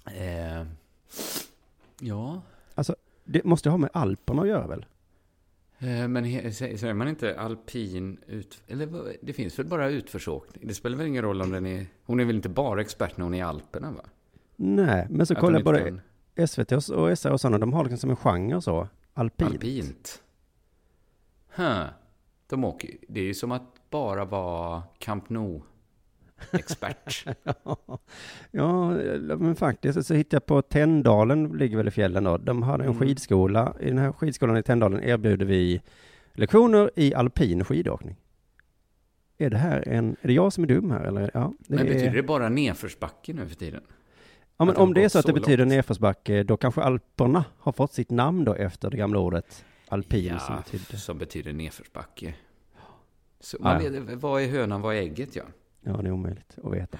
Eh, ja. Alltså, det måste ha med Alperna att göra väl? Eh, Men säger man inte alpin ut... Eller det finns väl bara utförsåkning? Det spelar väl ingen roll om den är... Hon är väl inte bara expert när hon är i Alperna va? Nej, men så kollar jag inte det. SVT och SR och sådana, de har liksom som en genre så. Alpint. Alpint. Huh. De åker Det är ju som att bara vara Camp Nou-expert. [LAUGHS] ja, men faktiskt så hittade jag på Tänndalen, ligger väl i fjällen då. De hade en Mm. skidskola. I den här skidskolan i Tänndalen erbjuder vi lektioner i alpin skidåkning. Är det här en, är det jag som är dum här eller? Ja, det Men är, betyder det bara nedförsbacke nu för tiden? ja men om det är så att det betyder långt? nedförsbacke, då kanske Alperna har fått sitt namn då efter det gamla ordet alpin som Ja, betyder. som betyder nedförsbacke. Så Ja, man vad är hönan, vad är ägget ja? Ja, det är omöjligt att veta.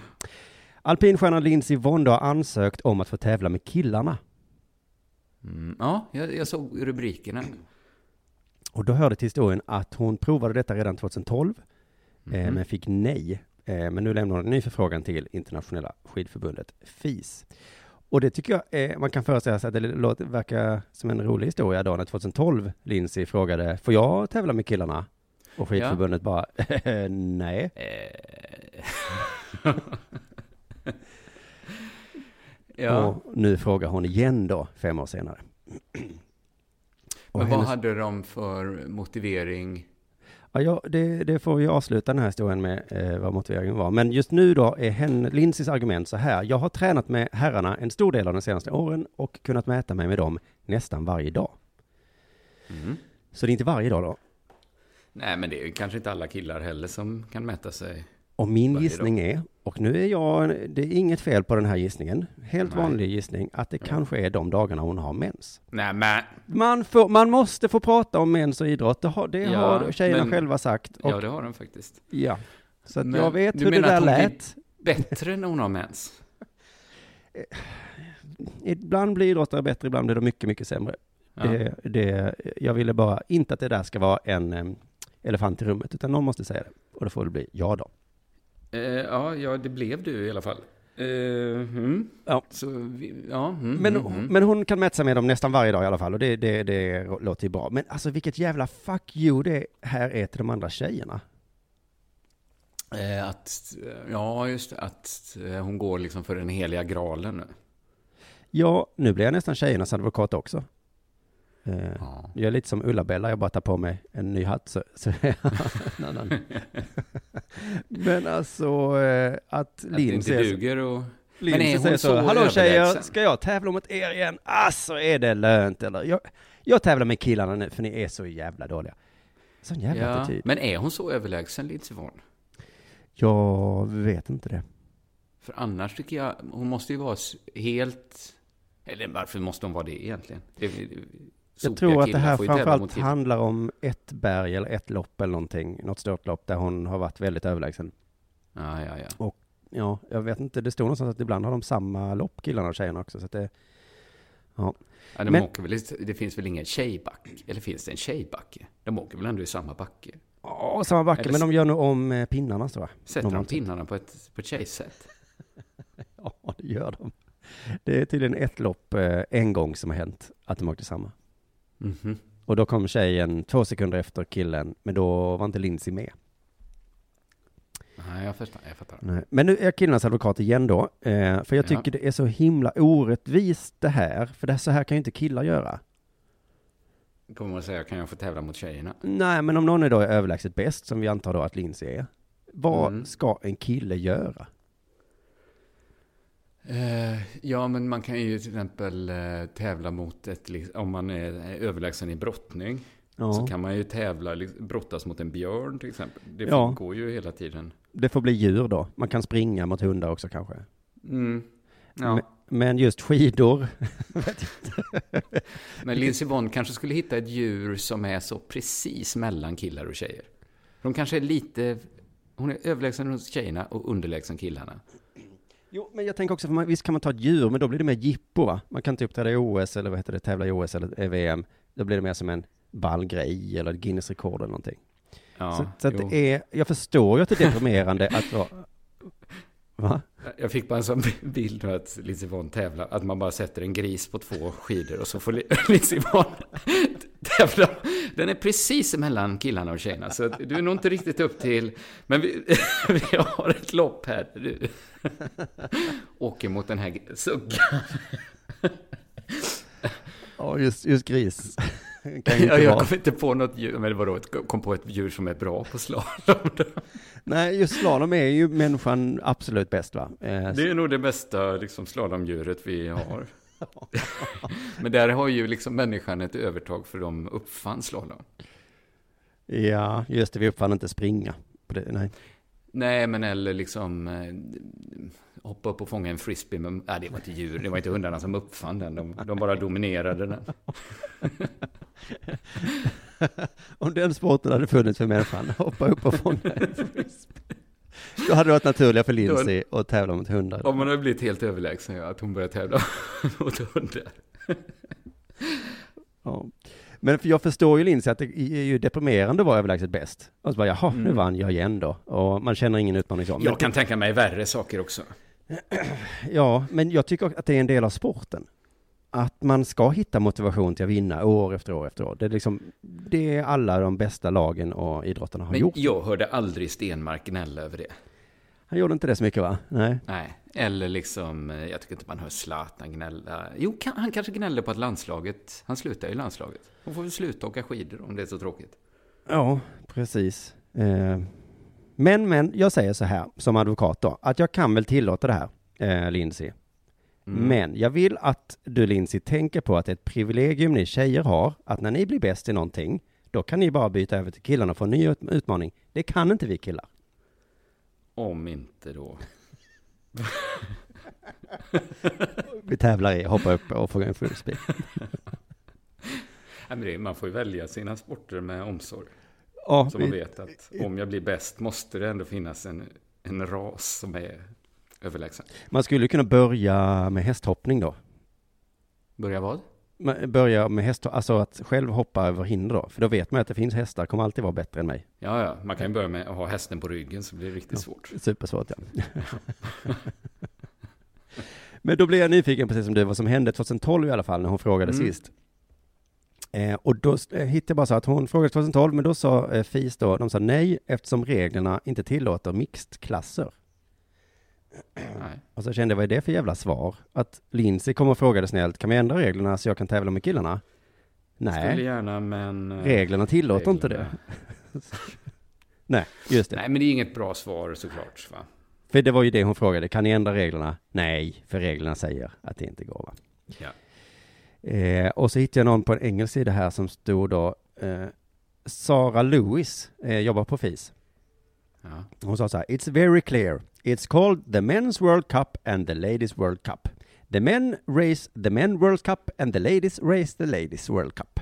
Alpinstjärnan Lindsey Vonn då har ansökt om att få tävla med killarna. Mm, ja, jag, jag såg rubrikerna. Och då hörde till historien att hon provade detta redan 2012, eh, Mhm. men fick nej. Eh, men nu lämnar hon en ny förfrågan till internationella skidförbundet, FIS. Och det tycker jag, eh, man kan föreställa sig att det låter, verkar som en rolig historia då, när 2012 Lindsey frågade, får jag tävla med killarna? Och skidförbundet bara, [LAUGHS] nej. Ja, Och nu frågar hon igen då, fem år senare. Och men vad hennes- hade de för motivering? Ja, ja det, det får vi avsluta den här historien med eh, vad motiveringen var. Men just nu då är hen, Lindsays argument så här. Jag har tränat med herrarna en stor del av de senaste åren och kunnat mäta mig med dem nästan varje dag. Mm. Så det är inte varje dag då. Nej, men det är kanske inte alla killar heller som kan mäta sig. Och min gissning är, och nu är jag, det är inget fel på den här gissningen, helt Nej. vanlig gissning, att det kanske är de dagarna hon har mens. Nej, men... Man, får, man måste få prata om mens och idrott, det har, det Ja, har tjejerna men- själva sagt. Och, Ja, det har de faktiskt. ja. Så att Men jag vet du hur det menar där att hon blir lät. Bättre när hon har mens? [LAUGHS] Ibland blir idrottare bättre, ibland blir de mycket, mycket sämre. Ja. Det, det, jag ville bara, inte att det där ska vara en elefant i rummet, utan någon måste säga det. Och då får det bli ja då. Eh, ja, ja, det blev du i alla fall. Eh, mm. Ja. Så, ja, mm, Men, mm, mm. men hon kan mäta sig med dem nästan varje dag i alla fall, och det, det, det låter ju bra. Men alltså vilket jävla fuck you det här är till de andra tjejerna. Eh, att, ja, just det, att eh, hon går liksom för den heliga graalen nu. Ja, nu blir jag nästan tjejernas advokat också. Eh, Ja. Jag är lite som Ulla-Bella, jag bara tar på mig en ny hatt så, så en annan. [LAUGHS] Men alltså att Att det Linn inte säger, duger och... Linn Men är säger så, så hallå tjejer, överlägsen?" ska jag tävla mot er igen? Alltså är det lönt eller? Jag, jag tävlar med killarna nu för ni är så jävla dåliga. Sån jävla Ja, attityd. men är hon så överlägsen, Lindsey Vonn? Jag vet inte det. För annars tycker jag, hon måste ju vara helt... Eller varför måste hon vara det egentligen? Det, det, Jag tror att det här framförallt handlar om ett berg eller ett lopp eller någonting, något stort lopp där hon har varit väldigt överlägsen. Ja, ja, ja. Ja, jag vet inte, det står någonstans att ibland har de samma lopp, killarna och tjejerna också, så att det, ja. Ja, de Men- väl, det finns väl ingen tjejbacke? Eller finns det en tjejbacke? De åker väl ändå i samma backe? Ja, samma backe, Eller men de gör nog om eh, pinnarna tror jag. Sätter de pinnarna på ett, på ett tjejsätt? [LAUGHS] Ja, det gör de. Det är tydligen ett lopp eh, en gång som har hänt, att de åkte samma. Mhm. Och då kom tjejen två sekunder efter killen, men då var inte Lindsay med. Nej, jag fattar. Jag fattar. Nej. Men nu är jag killarnas advokat igen då, eh, för jag Ja. tycker det är så himla orättvist det här, för det här, så här kan ju inte killar göra. Kommer man säga, kan jag få tävla mot tjejerna? Nej, men om någon är då överlägset bäst, som vi antar då att Lindsay är, vad Mm. ska en kille göra? Eh, ja, men man kan ju till exempel eh, tävla mot ett, om man är överlägsen i brottning. Ja. Så kan man ju tävla, liks- brottas mot en björn till exempel. Det Ja. går ju hela tiden. Det får bli djur då. Man kan springa mot hundar också kanske. Mm. Ja. Men, men just skidor, [LAUGHS] Men Lindsey Vonn kanske skulle hitta ett djur som är så precis mellan killar och tjejer. De kanske är lite... Hon är överlägsen hos tjejerna och underlägsen killarna. Jo, men jag tänker också, för man, visst kan man ta ett djur, men då blir det mer jippo va? Man kan inte uppträda i OS eller vad heter det, tävla i OS eller eh, VM. Då blir det mer som en ball grej eller ett Guinness rekord eller någonting. Ja, så så att jo. det är, jag förstår ju att det är deprimerande att vara, va? Jag fick bara en sån bild att Lindsey Vonn tävlar, att man bara sätter en gris på två skidor och så får Li- [LAUGHS] Lindsey Tävla. Den är precis mellan killarna och tjejerna, så du är nog inte riktigt upp till... Men vi, [LAUGHS] vi har ett lopp här. Du åker mot den här suggan. Ja, just, just gris. [LAUGHS] Ja, jag kom inte på något djur, men vadå, kom på ett djur som är bra på slalom. Nej, just slalom är ju människan absolut bäst va? Eh, Det är nog det bästa liksom, slalomdjuret vi har. [LAUGHS] Men där har ju liksom människan ett övertag för de uppfann slalom. Ja, just det, vi uppfann inte springa. Det, nej. Nej, men eller liksom eh, hoppa upp och fånga en frisbee. Men, nej, det var inte djur, det var inte hundarna som uppfann den. De, de bara dominerade den. [LAUGHS] Om den sporten hade funnits för människan, hoppa upp och fånga en frisbee. Då hade det varit naturliga för Lindsay att tävla mot hundar. Om man hade blivit helt överlägsen, ja, att hon började tävla [LAUGHS] mot hundar. [LAUGHS] Ja. Men för jag förstår ju Lindsay att det är ju deprimerande att vara överlägset bäst. Och så bara, jaha, nu Mm. vann jag igen då. Och man känner ingen utmaning så. Jag kan tänka mig värre saker också. [CLEARS THROAT] Ja, men jag tycker att det är en del av sporten. Att man ska hitta motivation till att vinna år efter år efter år. Det är liksom, det är alla de bästa lagen och idrottarna har Men gjort. jag hörde aldrig Stenmark gnälla över det. Han gjorde inte det så mycket va? Nej. Nej, eller liksom, eh, jag tycker inte man hör Zlatan gnälla. Jo, han kanske gnällde på att landslaget, han slutar i landslaget. Hon får väl sluta åka skidor om det är så tråkigt. Ja, precis. Eh, Men, men, jag säger så här som advokat då, att jag kan väl tillåta det här, eh, Lindsay. Mm. Men jag vill att du Lindsay tänker på att det är ett privilegium ni tjejer har, att när ni blir bäst i någonting, då kan ni bara byta över till killarna och få en ny ut- utmaning. Det kan inte vi killar. Om inte då. [LAUGHS] Vi tävlar i, hoppa upp och få en det, man får ju välja sina sporter med omsorg. Ja, så man vet att om jag blir bäst måste det ändå finnas en, en ras som är överlägsen. Man skulle kunna börja med hästhoppning då. Börja vad? Man Börja med häst, alltså att själv hoppa över hinder då. För då vet man att det finns hästar, kommer alltid vara bättre än mig. Ja, ja, man kan ju börja med att ha hästen på ryggen så blir det riktigt svårt. Supersvårt ja. [LAUGHS] Men då blir jag nyfiken, precis som du, vad som hände 2012 i alla fall, när hon frågade Mm. sist. Eh, och då eh, hittade jag bara så att hon frågade 2012, men då sa eh, FIS då, de sa nej, eftersom reglerna inte tillåter mixed-klasser. Nej. [CLEARS THROAT] Och så kände jag, vad är det för jävla svar? Att Lindsay kom och frågade snällt, kan vi ändra reglerna så jag kan tävla med killarna? Nej, Skulle gärna, men... eh, reglerna tillåter inte det. reglerna- [LAUGHS] nej, just det. Nej, men det är inget bra svar såklart. Va? För det var ju det hon frågade, kan ni ändra reglerna? Nej, för reglerna säger att det inte går va? Ja. Eh, och så hittade jag någon på en engelsk sida här som stod då, eh, Sara Lewis eh, jobbar på FIS. Ja. Hon sa så här, It's very clear. It's called the Men's World Cup and the Ladies World Cup. The men race the Men World Cup and the ladies race the Ladies World Cup.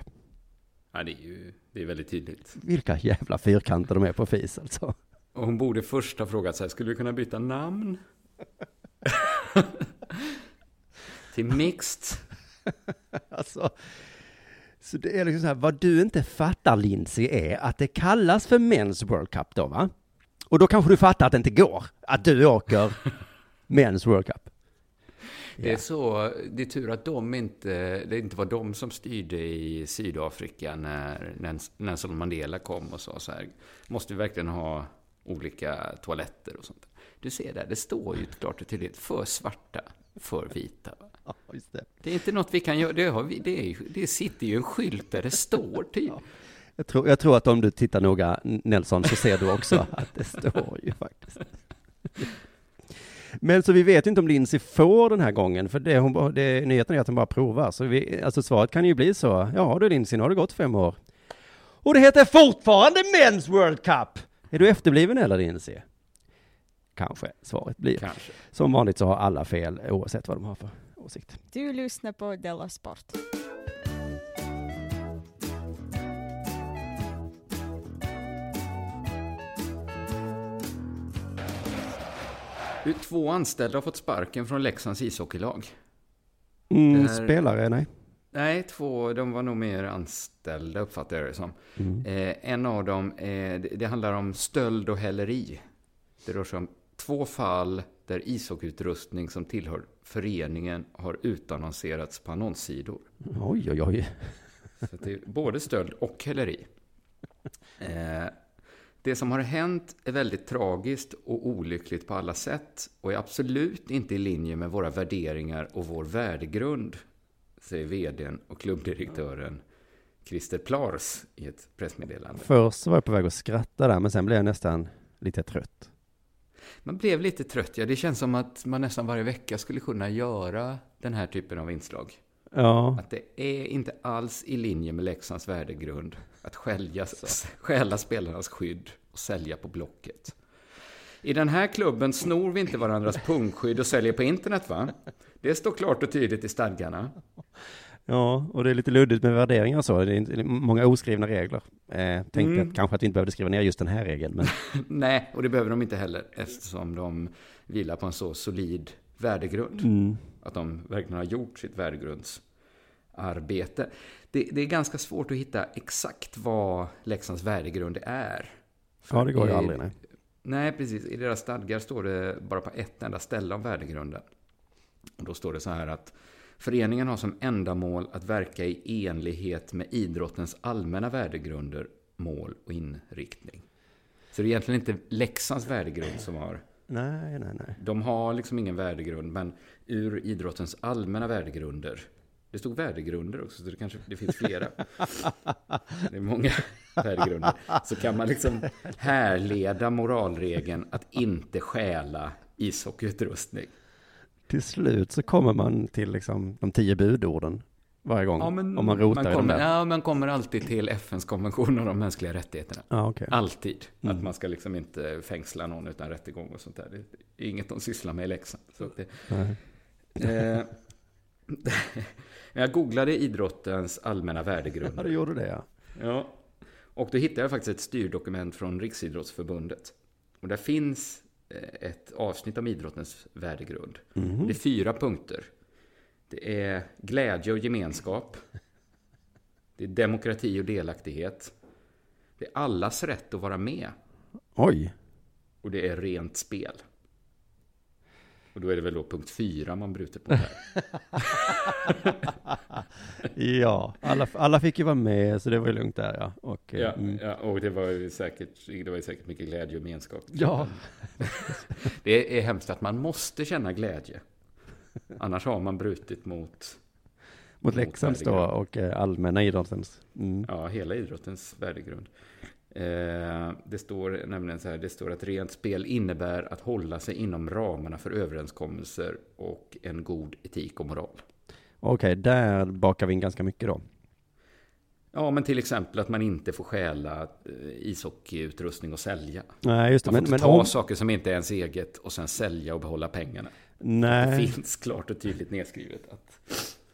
ja, det är ju det är väldigt tydligt. Vilka jävla fyrkanter de är på FIS alltså. Och hon borde först ha frågat sig, skulle vi kunna byta namn? [LAUGHS] Till mixed? alltså, så det är liksom så här, vad du inte fattar Lindsay är att det kallas för Men's World Cup då va? Och då kanske du fattar att det inte går, att du åker Men's World Cup. Det är så, det är tur att de inte, det inte var de som styrde i Sydafrika när Nelson Mandela kom och sa så här, måste vi verkligen ha olika toaletter och sånt. Du ser där, det står ju klart och tydligt, för svarta, för vita. Ja, det. det är inte något vi kan göra, det, har vi, det, är, det sitter ju en skylt där det står typ. Jag tror, jag tror att om du tittar noga, Nelson, så ser du också [LAUGHS] att det står ju faktiskt. Men så vi vet inte om Lindsay får den här gången, för det, hon, det, nyheten är att hon bara provar. Så vi, alltså svaret kan ju bli så, ja du Lindsay, nu har det gått fem år. Och det heter fortfarande Men's World Cup! Är du efterbliven eller Lindsay? Kanske svaret blir. Kanske. Som vanligt så har alla fel oavsett vad de har för åsikt. Du lyssnar på Della Sport. Två anställda har fått sparken från Leksands ishockeylag. Mm, här... Spelare, nej. Nej, två, de var nog mer anställda uppfattar jag det som. Mm. Eh, en av dem, eh, det, det, handlar om stöld och häleri. Det rör sig om två fall där ishockeyutrustning som tillhör föreningen har utannonserats på annonssidor. Oj, oj, oj. Så det är både stöld och häleri. [LAUGHS] Eh, det som har hänt är väldigt tragiskt och olyckligt på alla sätt och är absolut inte i linje med våra värderingar och vår värdegrund, säger vdn och klubbdirektören Christer Plars i ett pressmeddelande. Först var jag på väg att skratta där, men sen blev jag nästan lite trött. Man blev lite trött, ja. Det känns som att man nästan varje vecka skulle kunna göra den här typen av inslag. Ja. Att det är inte alls i linje med Leksands värdegrund att skälja, stjäla spelarnas skydd och sälja på Blocket. I den här klubben snor vi inte varandras pungskydd och säljer på internet, va? Det står klart och tydligt i stadgarna. Ja, och det är lite luddigt med värderingar så. Det är många oskrivna regler. Eh, tänkte mm. att kanske att vi inte behövde skriva ner just den här regeln. Men... [LAUGHS] Nej, och det behöver de inte heller eftersom de vilar på en så solid värdegrund. Mm. Att de verkligen har gjort sitt värdegrundsarbete. Det, det, är ganska svårt att hitta exakt vad Leksands värdegrund är. För ja, det går ju aldrig. Nej. nej, precis. I deras stadgar står det bara på ett enda ställe om värdegrunden. Och då står det så här att Föreningen har som ändamål att verka i enlighet med idrottens allmänna värdegrunder, mål och inriktning. Så det är egentligen inte Leksands värdegrund som har... Nej, nej, nej. De har liksom ingen värdegrund, men ur idrottens allmänna värdegrunder. Det stod värdegrunder också, så det kanske det finns flera. det är många värdegrunder. Så kan man liksom härleda moralregeln att inte stjäla ishockeyutrustning till slut så kommer man till liksom de tio budorden varje gång. Ja, men, om man rotar man kommer, i dem Ja, man kommer alltid till FNs konvention om de mänskliga rättigheterna. Ja, okay. Alltid. Mm. Att man ska liksom inte fängsla någon utan rättegång och sånt där. Det är inget de sysslar med i Leksand. Så det, eh, jag googlade idrottens allmänna värdegrund. Ja, du gjorde det ja. Ja. Och då hittade jag faktiskt ett styrdokument från Riksidrottsförbundet. Och där finns Eh, ett avsnitt om idrottens värdegrund. Mm. Det är fyra punkter. Det är glädje och gemenskap. Det är demokrati och delaktighet. Det är allas rätt att vara med. Oj. Och det är rent spel. Och då är det väl då punkt fyra man brutit mot här. [LAUGHS] ja, alla, alla fick ju vara med, så det var ju lugnt där ja. Och, ja, mm. ja, och det var ju säkert, det var säkert mycket glädje och gemenskap. Ja. [LAUGHS] det är hemskt att man måste känna glädje. Annars har man brutit mot mot Leksands då och eh, allmänna idrottens. Mm. Ja, hela idrottens värdegrund. Eh, det står nämligen så här, det står att rent spel innebär att hålla sig inom ramarna för överenskommelser och en god etik och moral. Okej, okay, där bakar vi in ganska mycket då. Ja, men till exempel att man inte får stjäla eh, ishockeyutrustning och sälja. Nej, just det. Man får men, inte men, ta om... saker som inte är ens eget och sen sälja och behålla pengarna. Nej. Det finns klart och tydligt nedskrivet att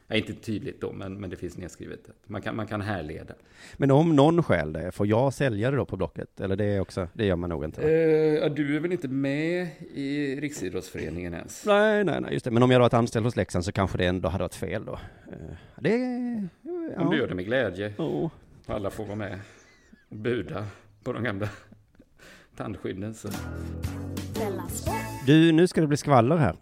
Ja, inte tydligt då, men, men det finns nedskrivet. Man kan, man kan härleda. Men om någon stjäl det, får jag sälja det då på Blocket? Eller det är också, det gör man nog inte? Eh, du är väl inte med i Riksidrottsföreningen ens? Nej, nej, nej, just det. Men om jag varit anställd hos Leksand så kanske det ändå hade varit fel då. Eh, Det, ja. Om du gör det med glädje. Ja. Alla får vara med och buda på de gamla tandskydden. Så. Du, nu ska det bli skvaller här.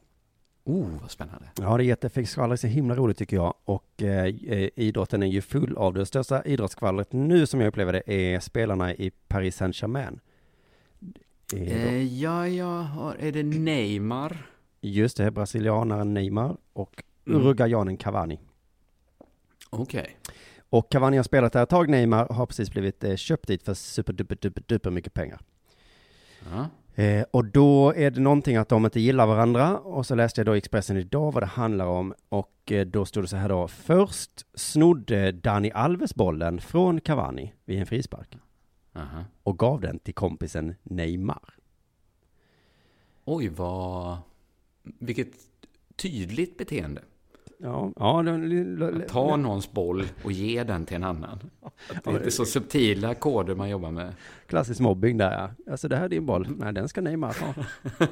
Oh, vad spännande. Ja, det är jättefint skvaller, så himla roligt tycker jag. Och eh, eh, idrotten är ju full av det. Det största idrottsskvallret nu som jag upplever det är spelarna i Paris Saint-Germain. Det är då- Eh, ja, jag har, är det Neymar? Just det, brasilianaren Neymar och Mm. uruguayanen Cavani. Okej. Och Cavani har spelat där ett tag, Neymar har precis blivit eh, köpt dit för superduper duper duper mycket pengar. Ja. Eh, och då är det någonting att de inte gillar varandra. Och så läste jag då Expressen idag vad det handlar om. Och eh, då stod det så här då. Först snodde Dani Alves bollen från Cavani vid en frispark. Aha. Och gav den till kompisen Neymar. Oj, vad... Vilket tydligt beteende. Ja, ja. ta någons boll och ge den till en annan. Att det är inte så subtila koder man jobbar med. Klassisk mobbing där ja. Alltså det här är din boll. Nej, den ska Neymar ta. [LAUGHS]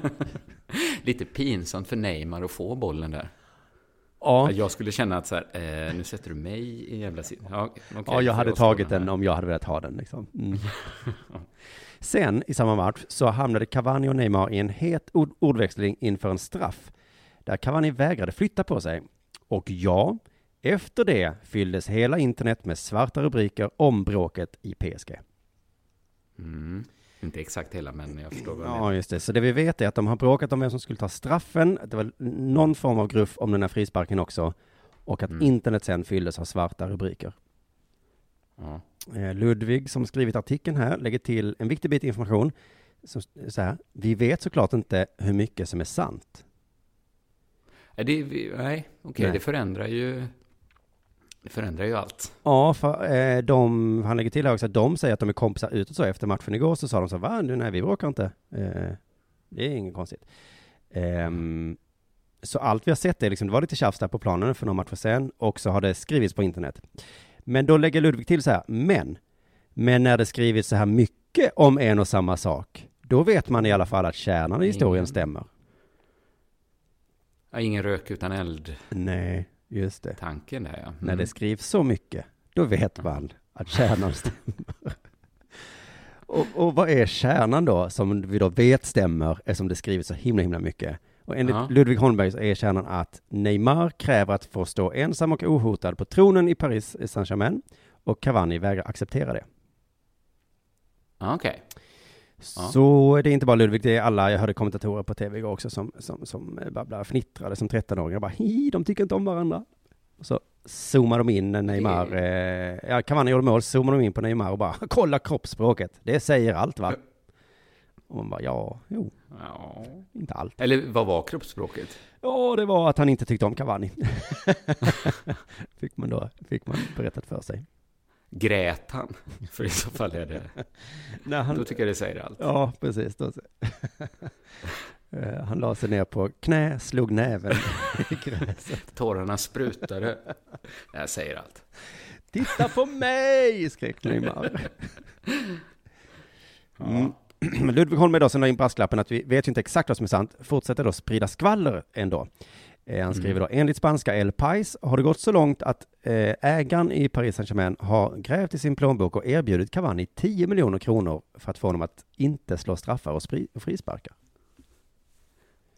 Lite pinsamt för Neymar att få bollen där. Ja. Jag skulle känna att så här, eh, nu sätter du mig i en jävla... sit- Ja, okej, Ja, jag hade tagit den om jag hade velat ha den liksom. Mm. [LAUGHS] Sen i samma match så hamnade Cavani och Neymar i en het ord ordväxling inför en straff. Där Cavani vägrade flytta på sig. Och ja, efter det fylldes hela internet med svarta rubriker om bråket i PSG. Mm. Inte exakt hela, men jag förstår vad Ja, just det. Så det vi vet är att de har bråkat om vem som skulle ta straffen. Det var någon form av gruff om den här frisparken också. Och att Mm. internet sen fylldes av svarta rubriker. Ja. Eh, Ludvig som skrivit artikeln här lägger till en viktig bit information. Som, så här, vi vet såklart inte hur mycket som är sant. Det, nej okej, Nej. det förändrar ju... Det förändrar ju allt. Ja, för eh, de, han lägger till här också att de säger att de är kompisar utåt så. Efter matchen igår så sa de så va, nu, nej vi bråkar inte. Eh, det är inget konstigt. Ehm, så allt vi har sett är liksom, det var lite tjafs där på planen för några matcher sen och så har det skrivits på internet. Men då lägger Ludvig till så här, men, men när det skrivits så här mycket om en och samma sak, då vet man i alla fall att kärnan i historien stämmer. Ja, ingen rök utan eld. Nej, just det. Tanken där, ja. Mm. När det skrivs så mycket, då vet man att kärnan stämmer. [LAUGHS] och, och vad är kärnan då, som vi då vet stämmer, eftersom det skrivits så himla, himla mycket? Och enligt Ja. Ludvig Holmberg så är kärnan att Neymar kräver att få stå ensam och ohotad på tronen i Paris Saint-Germain och Cavani vägrar acceptera det. Okej. Ja. Så det är inte bara Ludvig, det är alla, jag hörde kommentatorer på tv igår också som, som, som babblar, fnittrade som 13-åringar, bara hi, de tycker inte om varandra. Och så zoomar de in Neymar, eh, ja, Cavani gjorde mål, zoomar de in på Neymar och bara, [LAUGHS] kolla kroppsspråket, det säger allt va? Och man bara, ja, jo, Ja. inte allt. Eller vad var kroppsspråket? Ja, det var att han inte tyckte om Cavani. [LAUGHS] fick man då, fick man berättat för sig. Grät han? [LAUGHS] För i så fall är det... [LAUGHS] När han- Då tycker jag det säger allt. Ja, precis. Då. [LAUGHS] Eh, han la sig ner på knä, slog näven i gräset. Tårarna sprutade. Här säger allt. Titta på mig, skrek Neymar. Mm. [CLEARS THROAT] Ludvig Holmberg då, som la in brasklappen att vi vet ju inte exakt vad som är sant, fortsätter då sprida skvaller ändå. Eh, Han skriver då, enligt spanska El Pais har det gått så långt att eh, ägaren i Paris Saint-Germain har grävt i sin plånbok och erbjudit Cavani 10 miljoner kronor för att få honom att inte slå straffar och och frisparkar.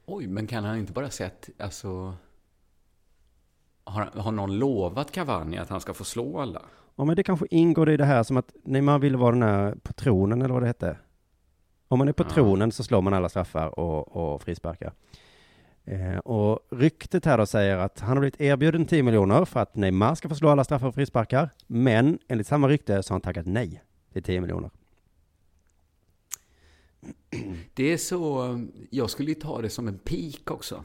Oj, men kan han inte bara säga att, alltså... Har, har någon lovat Cavani att han ska få slå alla? Ja, men det kanske ingår i det här som att Neymar ville vara den här på tronen, eller vad det hette. Om man är på tronen så slår man alla straffar och, och frisparkar. Eh, och ryktet här då säger att han har blivit erbjuden 10 miljoner för att Neymar ska få slå alla straffar och frisparkar. Men enligt samma rykte så har han tackat nej till 10 miljoner. Det är så... Jag skulle ju ta det som en pik också.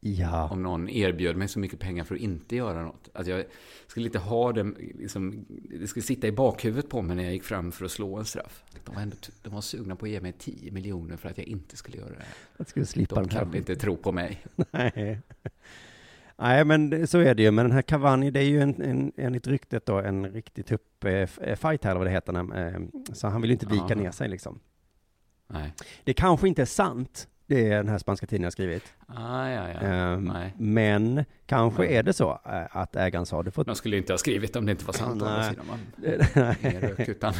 Ja. Om någon erbjöd mig så mycket pengar för att inte göra något. Att jag skulle inte ha det, liksom, det skulle sitta i bakhuvudet på mig när jag gick fram för att slå en straff. De var, ändå, de var sugna på att ge mig 10 miljoner för att jag inte skulle göra det. Jag skulle slippa De kan inte tro på mig. [LAUGHS] Nej. Nej, men så är det ju. Men den här Cavani, det är ju en, en, enligt ryktet då en riktig tupp eh, eh, här, eller vad det heter. Eh, så han vill ju inte vika Ja. ner sig liksom. Nej. Det kanske inte är sant, det är den här spanska tidningen har skrivit. Ah, ja, ja. Nej. Men kanske Nej. är det så eh, att ägaren sa du får De skulle inte ha skrivit om det inte var sant. Nej. [LAUGHS] rök, utan,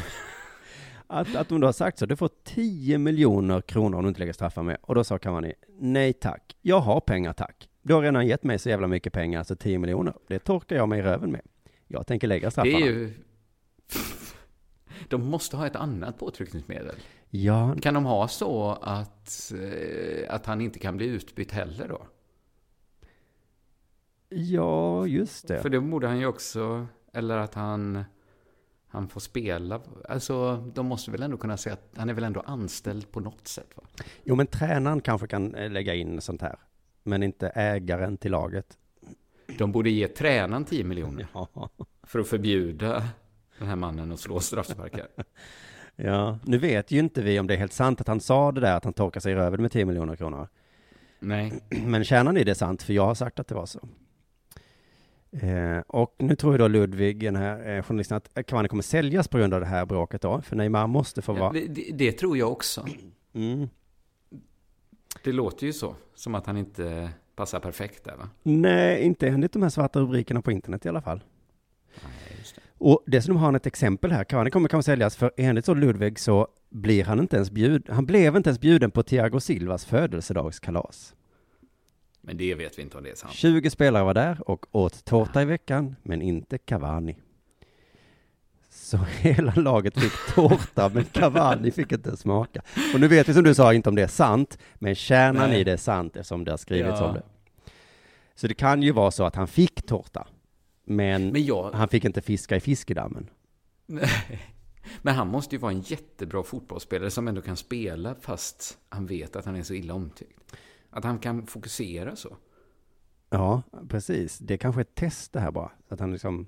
[LAUGHS] Att, att de då har sagt så, du får 10 miljoner kronor om du inte lägger straffar med. Och då sa Cavani, nej tack, jag har pengar tack. Du har redan gett mig så jävla mycket pengar, alltså 10 miljoner. Det torkar jag mig i röven med. Jag tänker lägga det straffarna. är ju... De måste ha ett annat påtryckningsmedel. Ja, Kan de ha så att, eh, att han inte kan bli utbytt heller då? ja, just det. För det borde han ju också, eller att han, han får spela. Alltså, de måste väl ändå kunna säga att han är väl ändå anställd på något sätt va? Jo, men tränaren kanske kan eh, lägga in sånt här. Men inte ägaren till laget. De borde ge tränaren 10 miljoner Ja. för att förbjuda den här mannen att slå straffsparkar. [LAUGHS] Ja, nu vet ju inte vi om det är helt sant att han sa det där, att han torkar sig i röven med 10 miljoner kronor. Nej, [CLEARS THROAT] Men kärnan är det sant, för jag har sagt att det var så. Eh, och nu tror ju då Ludvig, den här eh, journalisten, att Cavani kommer säljas på grund av det här bråket då, för Neymar måste få ja, vara... det, det- det tror jag också. [CLEARS THROAT] Mm. Det låter ju så, som att han inte passar perfekt där va? Nej, inte enligt de här svarta rubrikerna på internet i alla fall. Och dessutom har han ett exempel här. Cavani kommer kanske säljas, för enligt så Ludvig så blir han inte ens bjud, han blev inte ens bjuden på Thiago Silvas födelsedagskalas. Men det vet vi inte om det är sant. 20 spelare var där och åt tårta i veckan, men inte Cavani. Så [LAUGHS] hela laget fick tårta, men Cavani fick inte smaka. Och nu vet vi som du sa inte om det är sant, men kärnan Nej. i det är sant eftersom det har skrivits Ja. om det. Så det kan ju vara så att han fick tårta, men, Men jag, han fick inte fiska i fiskedammen. Nej. [LAUGHS] Men han måste ju vara en jättebra fotbollsspelare som ändå kan spela fast han vet att han är så illa omtyckt. Att han kan fokusera så. Ja, precis. Det är kanske är ett test det här bara, att han liksom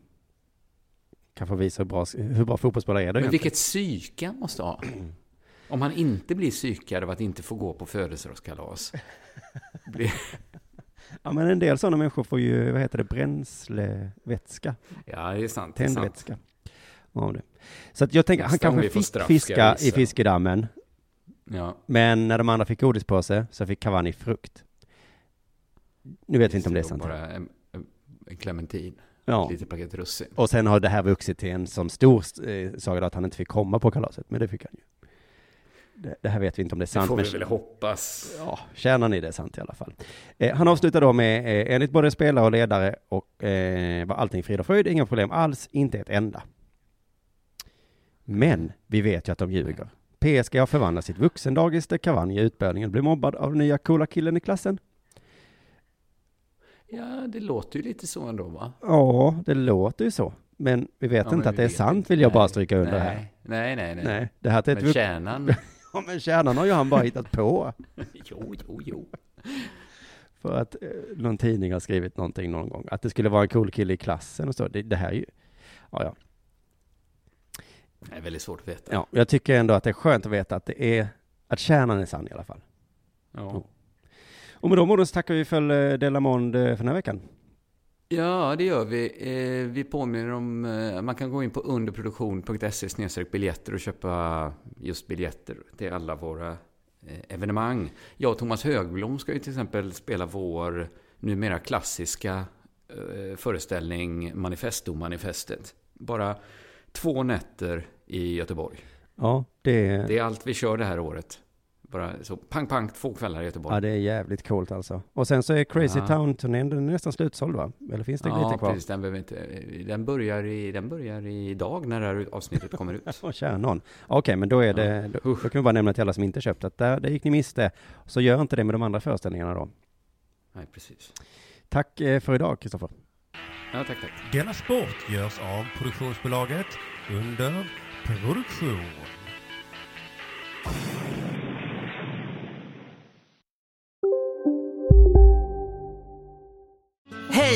kan få visa hur bra, hur bra fotbollsspelare är det Men egentligen. vilket psyke han måste ha. Om han inte blir psykad av att inte få gå på födelsedagskalas. [LAUGHS] Ja, men en del sådana människor får ju, vad heter det, bränslevätska, Ja, det är sant. Tändvätska. av det. Så att jag tänker, han kanske fick straff ska fiska i fiskedammen, Ja, men när de andra fick godis på sig så fick Cavani frukt. Nu vet vi inte om det är sant. Bara en, en en clementin. Ja. Ett litet paket russin. Och sen har det här vuxit till en som stor eh, saga att han inte fick komma på kalaset, men det fick han ju. Det, det här vet vi inte om det är Det sant. får men- vi väl hoppas. Ja, kärnan i det är sant i alla fall. Eh, han avslutar då med, eh, enligt både spelare och ledare, och eh, var allting frid och fröjd, inga problem alls, inte ett enda. Men vi vet ju att de ljuger. PSG har förvandlat sitt vuxendagis där Cavani i utbildningen blev mobbad av den nya coola killen i klassen. Ja, det låter ju lite så ändå va? Ja, det låter ju så. Men vi vet Ja, inte men att det vi är sant, inte. vill jag bara Nej, stryka under nej, här. Nej, nej, nej. Nej, det här är ett Men kärnan... [LAUGHS] [LAUGHS] Ja, men kärnan har ju han bara hittat på. [LAUGHS] jo, jo, jo. För att eh, någon tidning har skrivit någonting någon gång. Att det skulle vara en cool kille i klassen och så. Det, det här är ju... Ja, ja. Det är väldigt svårt att veta. ja. Jag tycker ändå att det är skönt att veta att det är... Att kärnan är sann i alla fall. Ja. Och med de orden så tackar vi för eh, Delamond för den här veckan. Ja, det gör vi. Eh, vi påminner om, eh, man kan gå in på underproduktion.se biljetter och köpa just biljetter till alla våra eh, evenemang. Jag och Thomas Högblom ska ju till exempel spela vår numera klassiska föreställning Manifesto-manifestet. Bara två nätter i Göteborg. Ja, det, Det är allt vi kör det här året. Bara så pang, pang, två kvällar i Göteborg. ja, det är jävligt coolt alltså. Och sen så är Crazy Ja. Town-turnén, den är nästan slutsåld va? Eller finns det Ja, lite kvar? precis. Den, behöver inte, den, börjar i, den börjar idag när det här avsnittet kommer ut. [LAUGHS] Ja, kära någon. Okej, men då är det, då, då kan vi bara nämna till alla som inte köpt att där, där gick ni miste. Så gör inte det med de andra föreställningarna då. Nej, precis. Tack eh, för idag, Kristoffer. Ja, tack, tack. Denna sport görs av produktionsbolaget under produktion.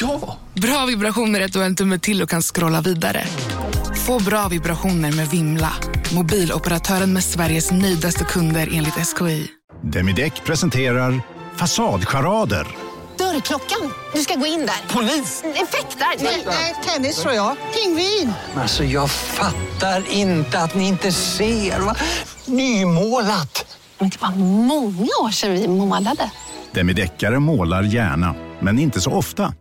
Ja! Bra vibrationer är att du har en tumme till och kan scrolla vidare. Få bra vibrationer med Vimla. Mobiloperatören med Sveriges nöjdaste kunder enligt SKI. Demideck presenterar Fasadcharader. Dörrklockan. Du ska gå in där. Polis? Effektar? Nej, tennis tror jag. Pingvin. Alltså jag fattar inte att ni inte ser. Va? Nymålat! Men det var många år sedan vi målade. Demideckare målar gärna, men inte så ofta.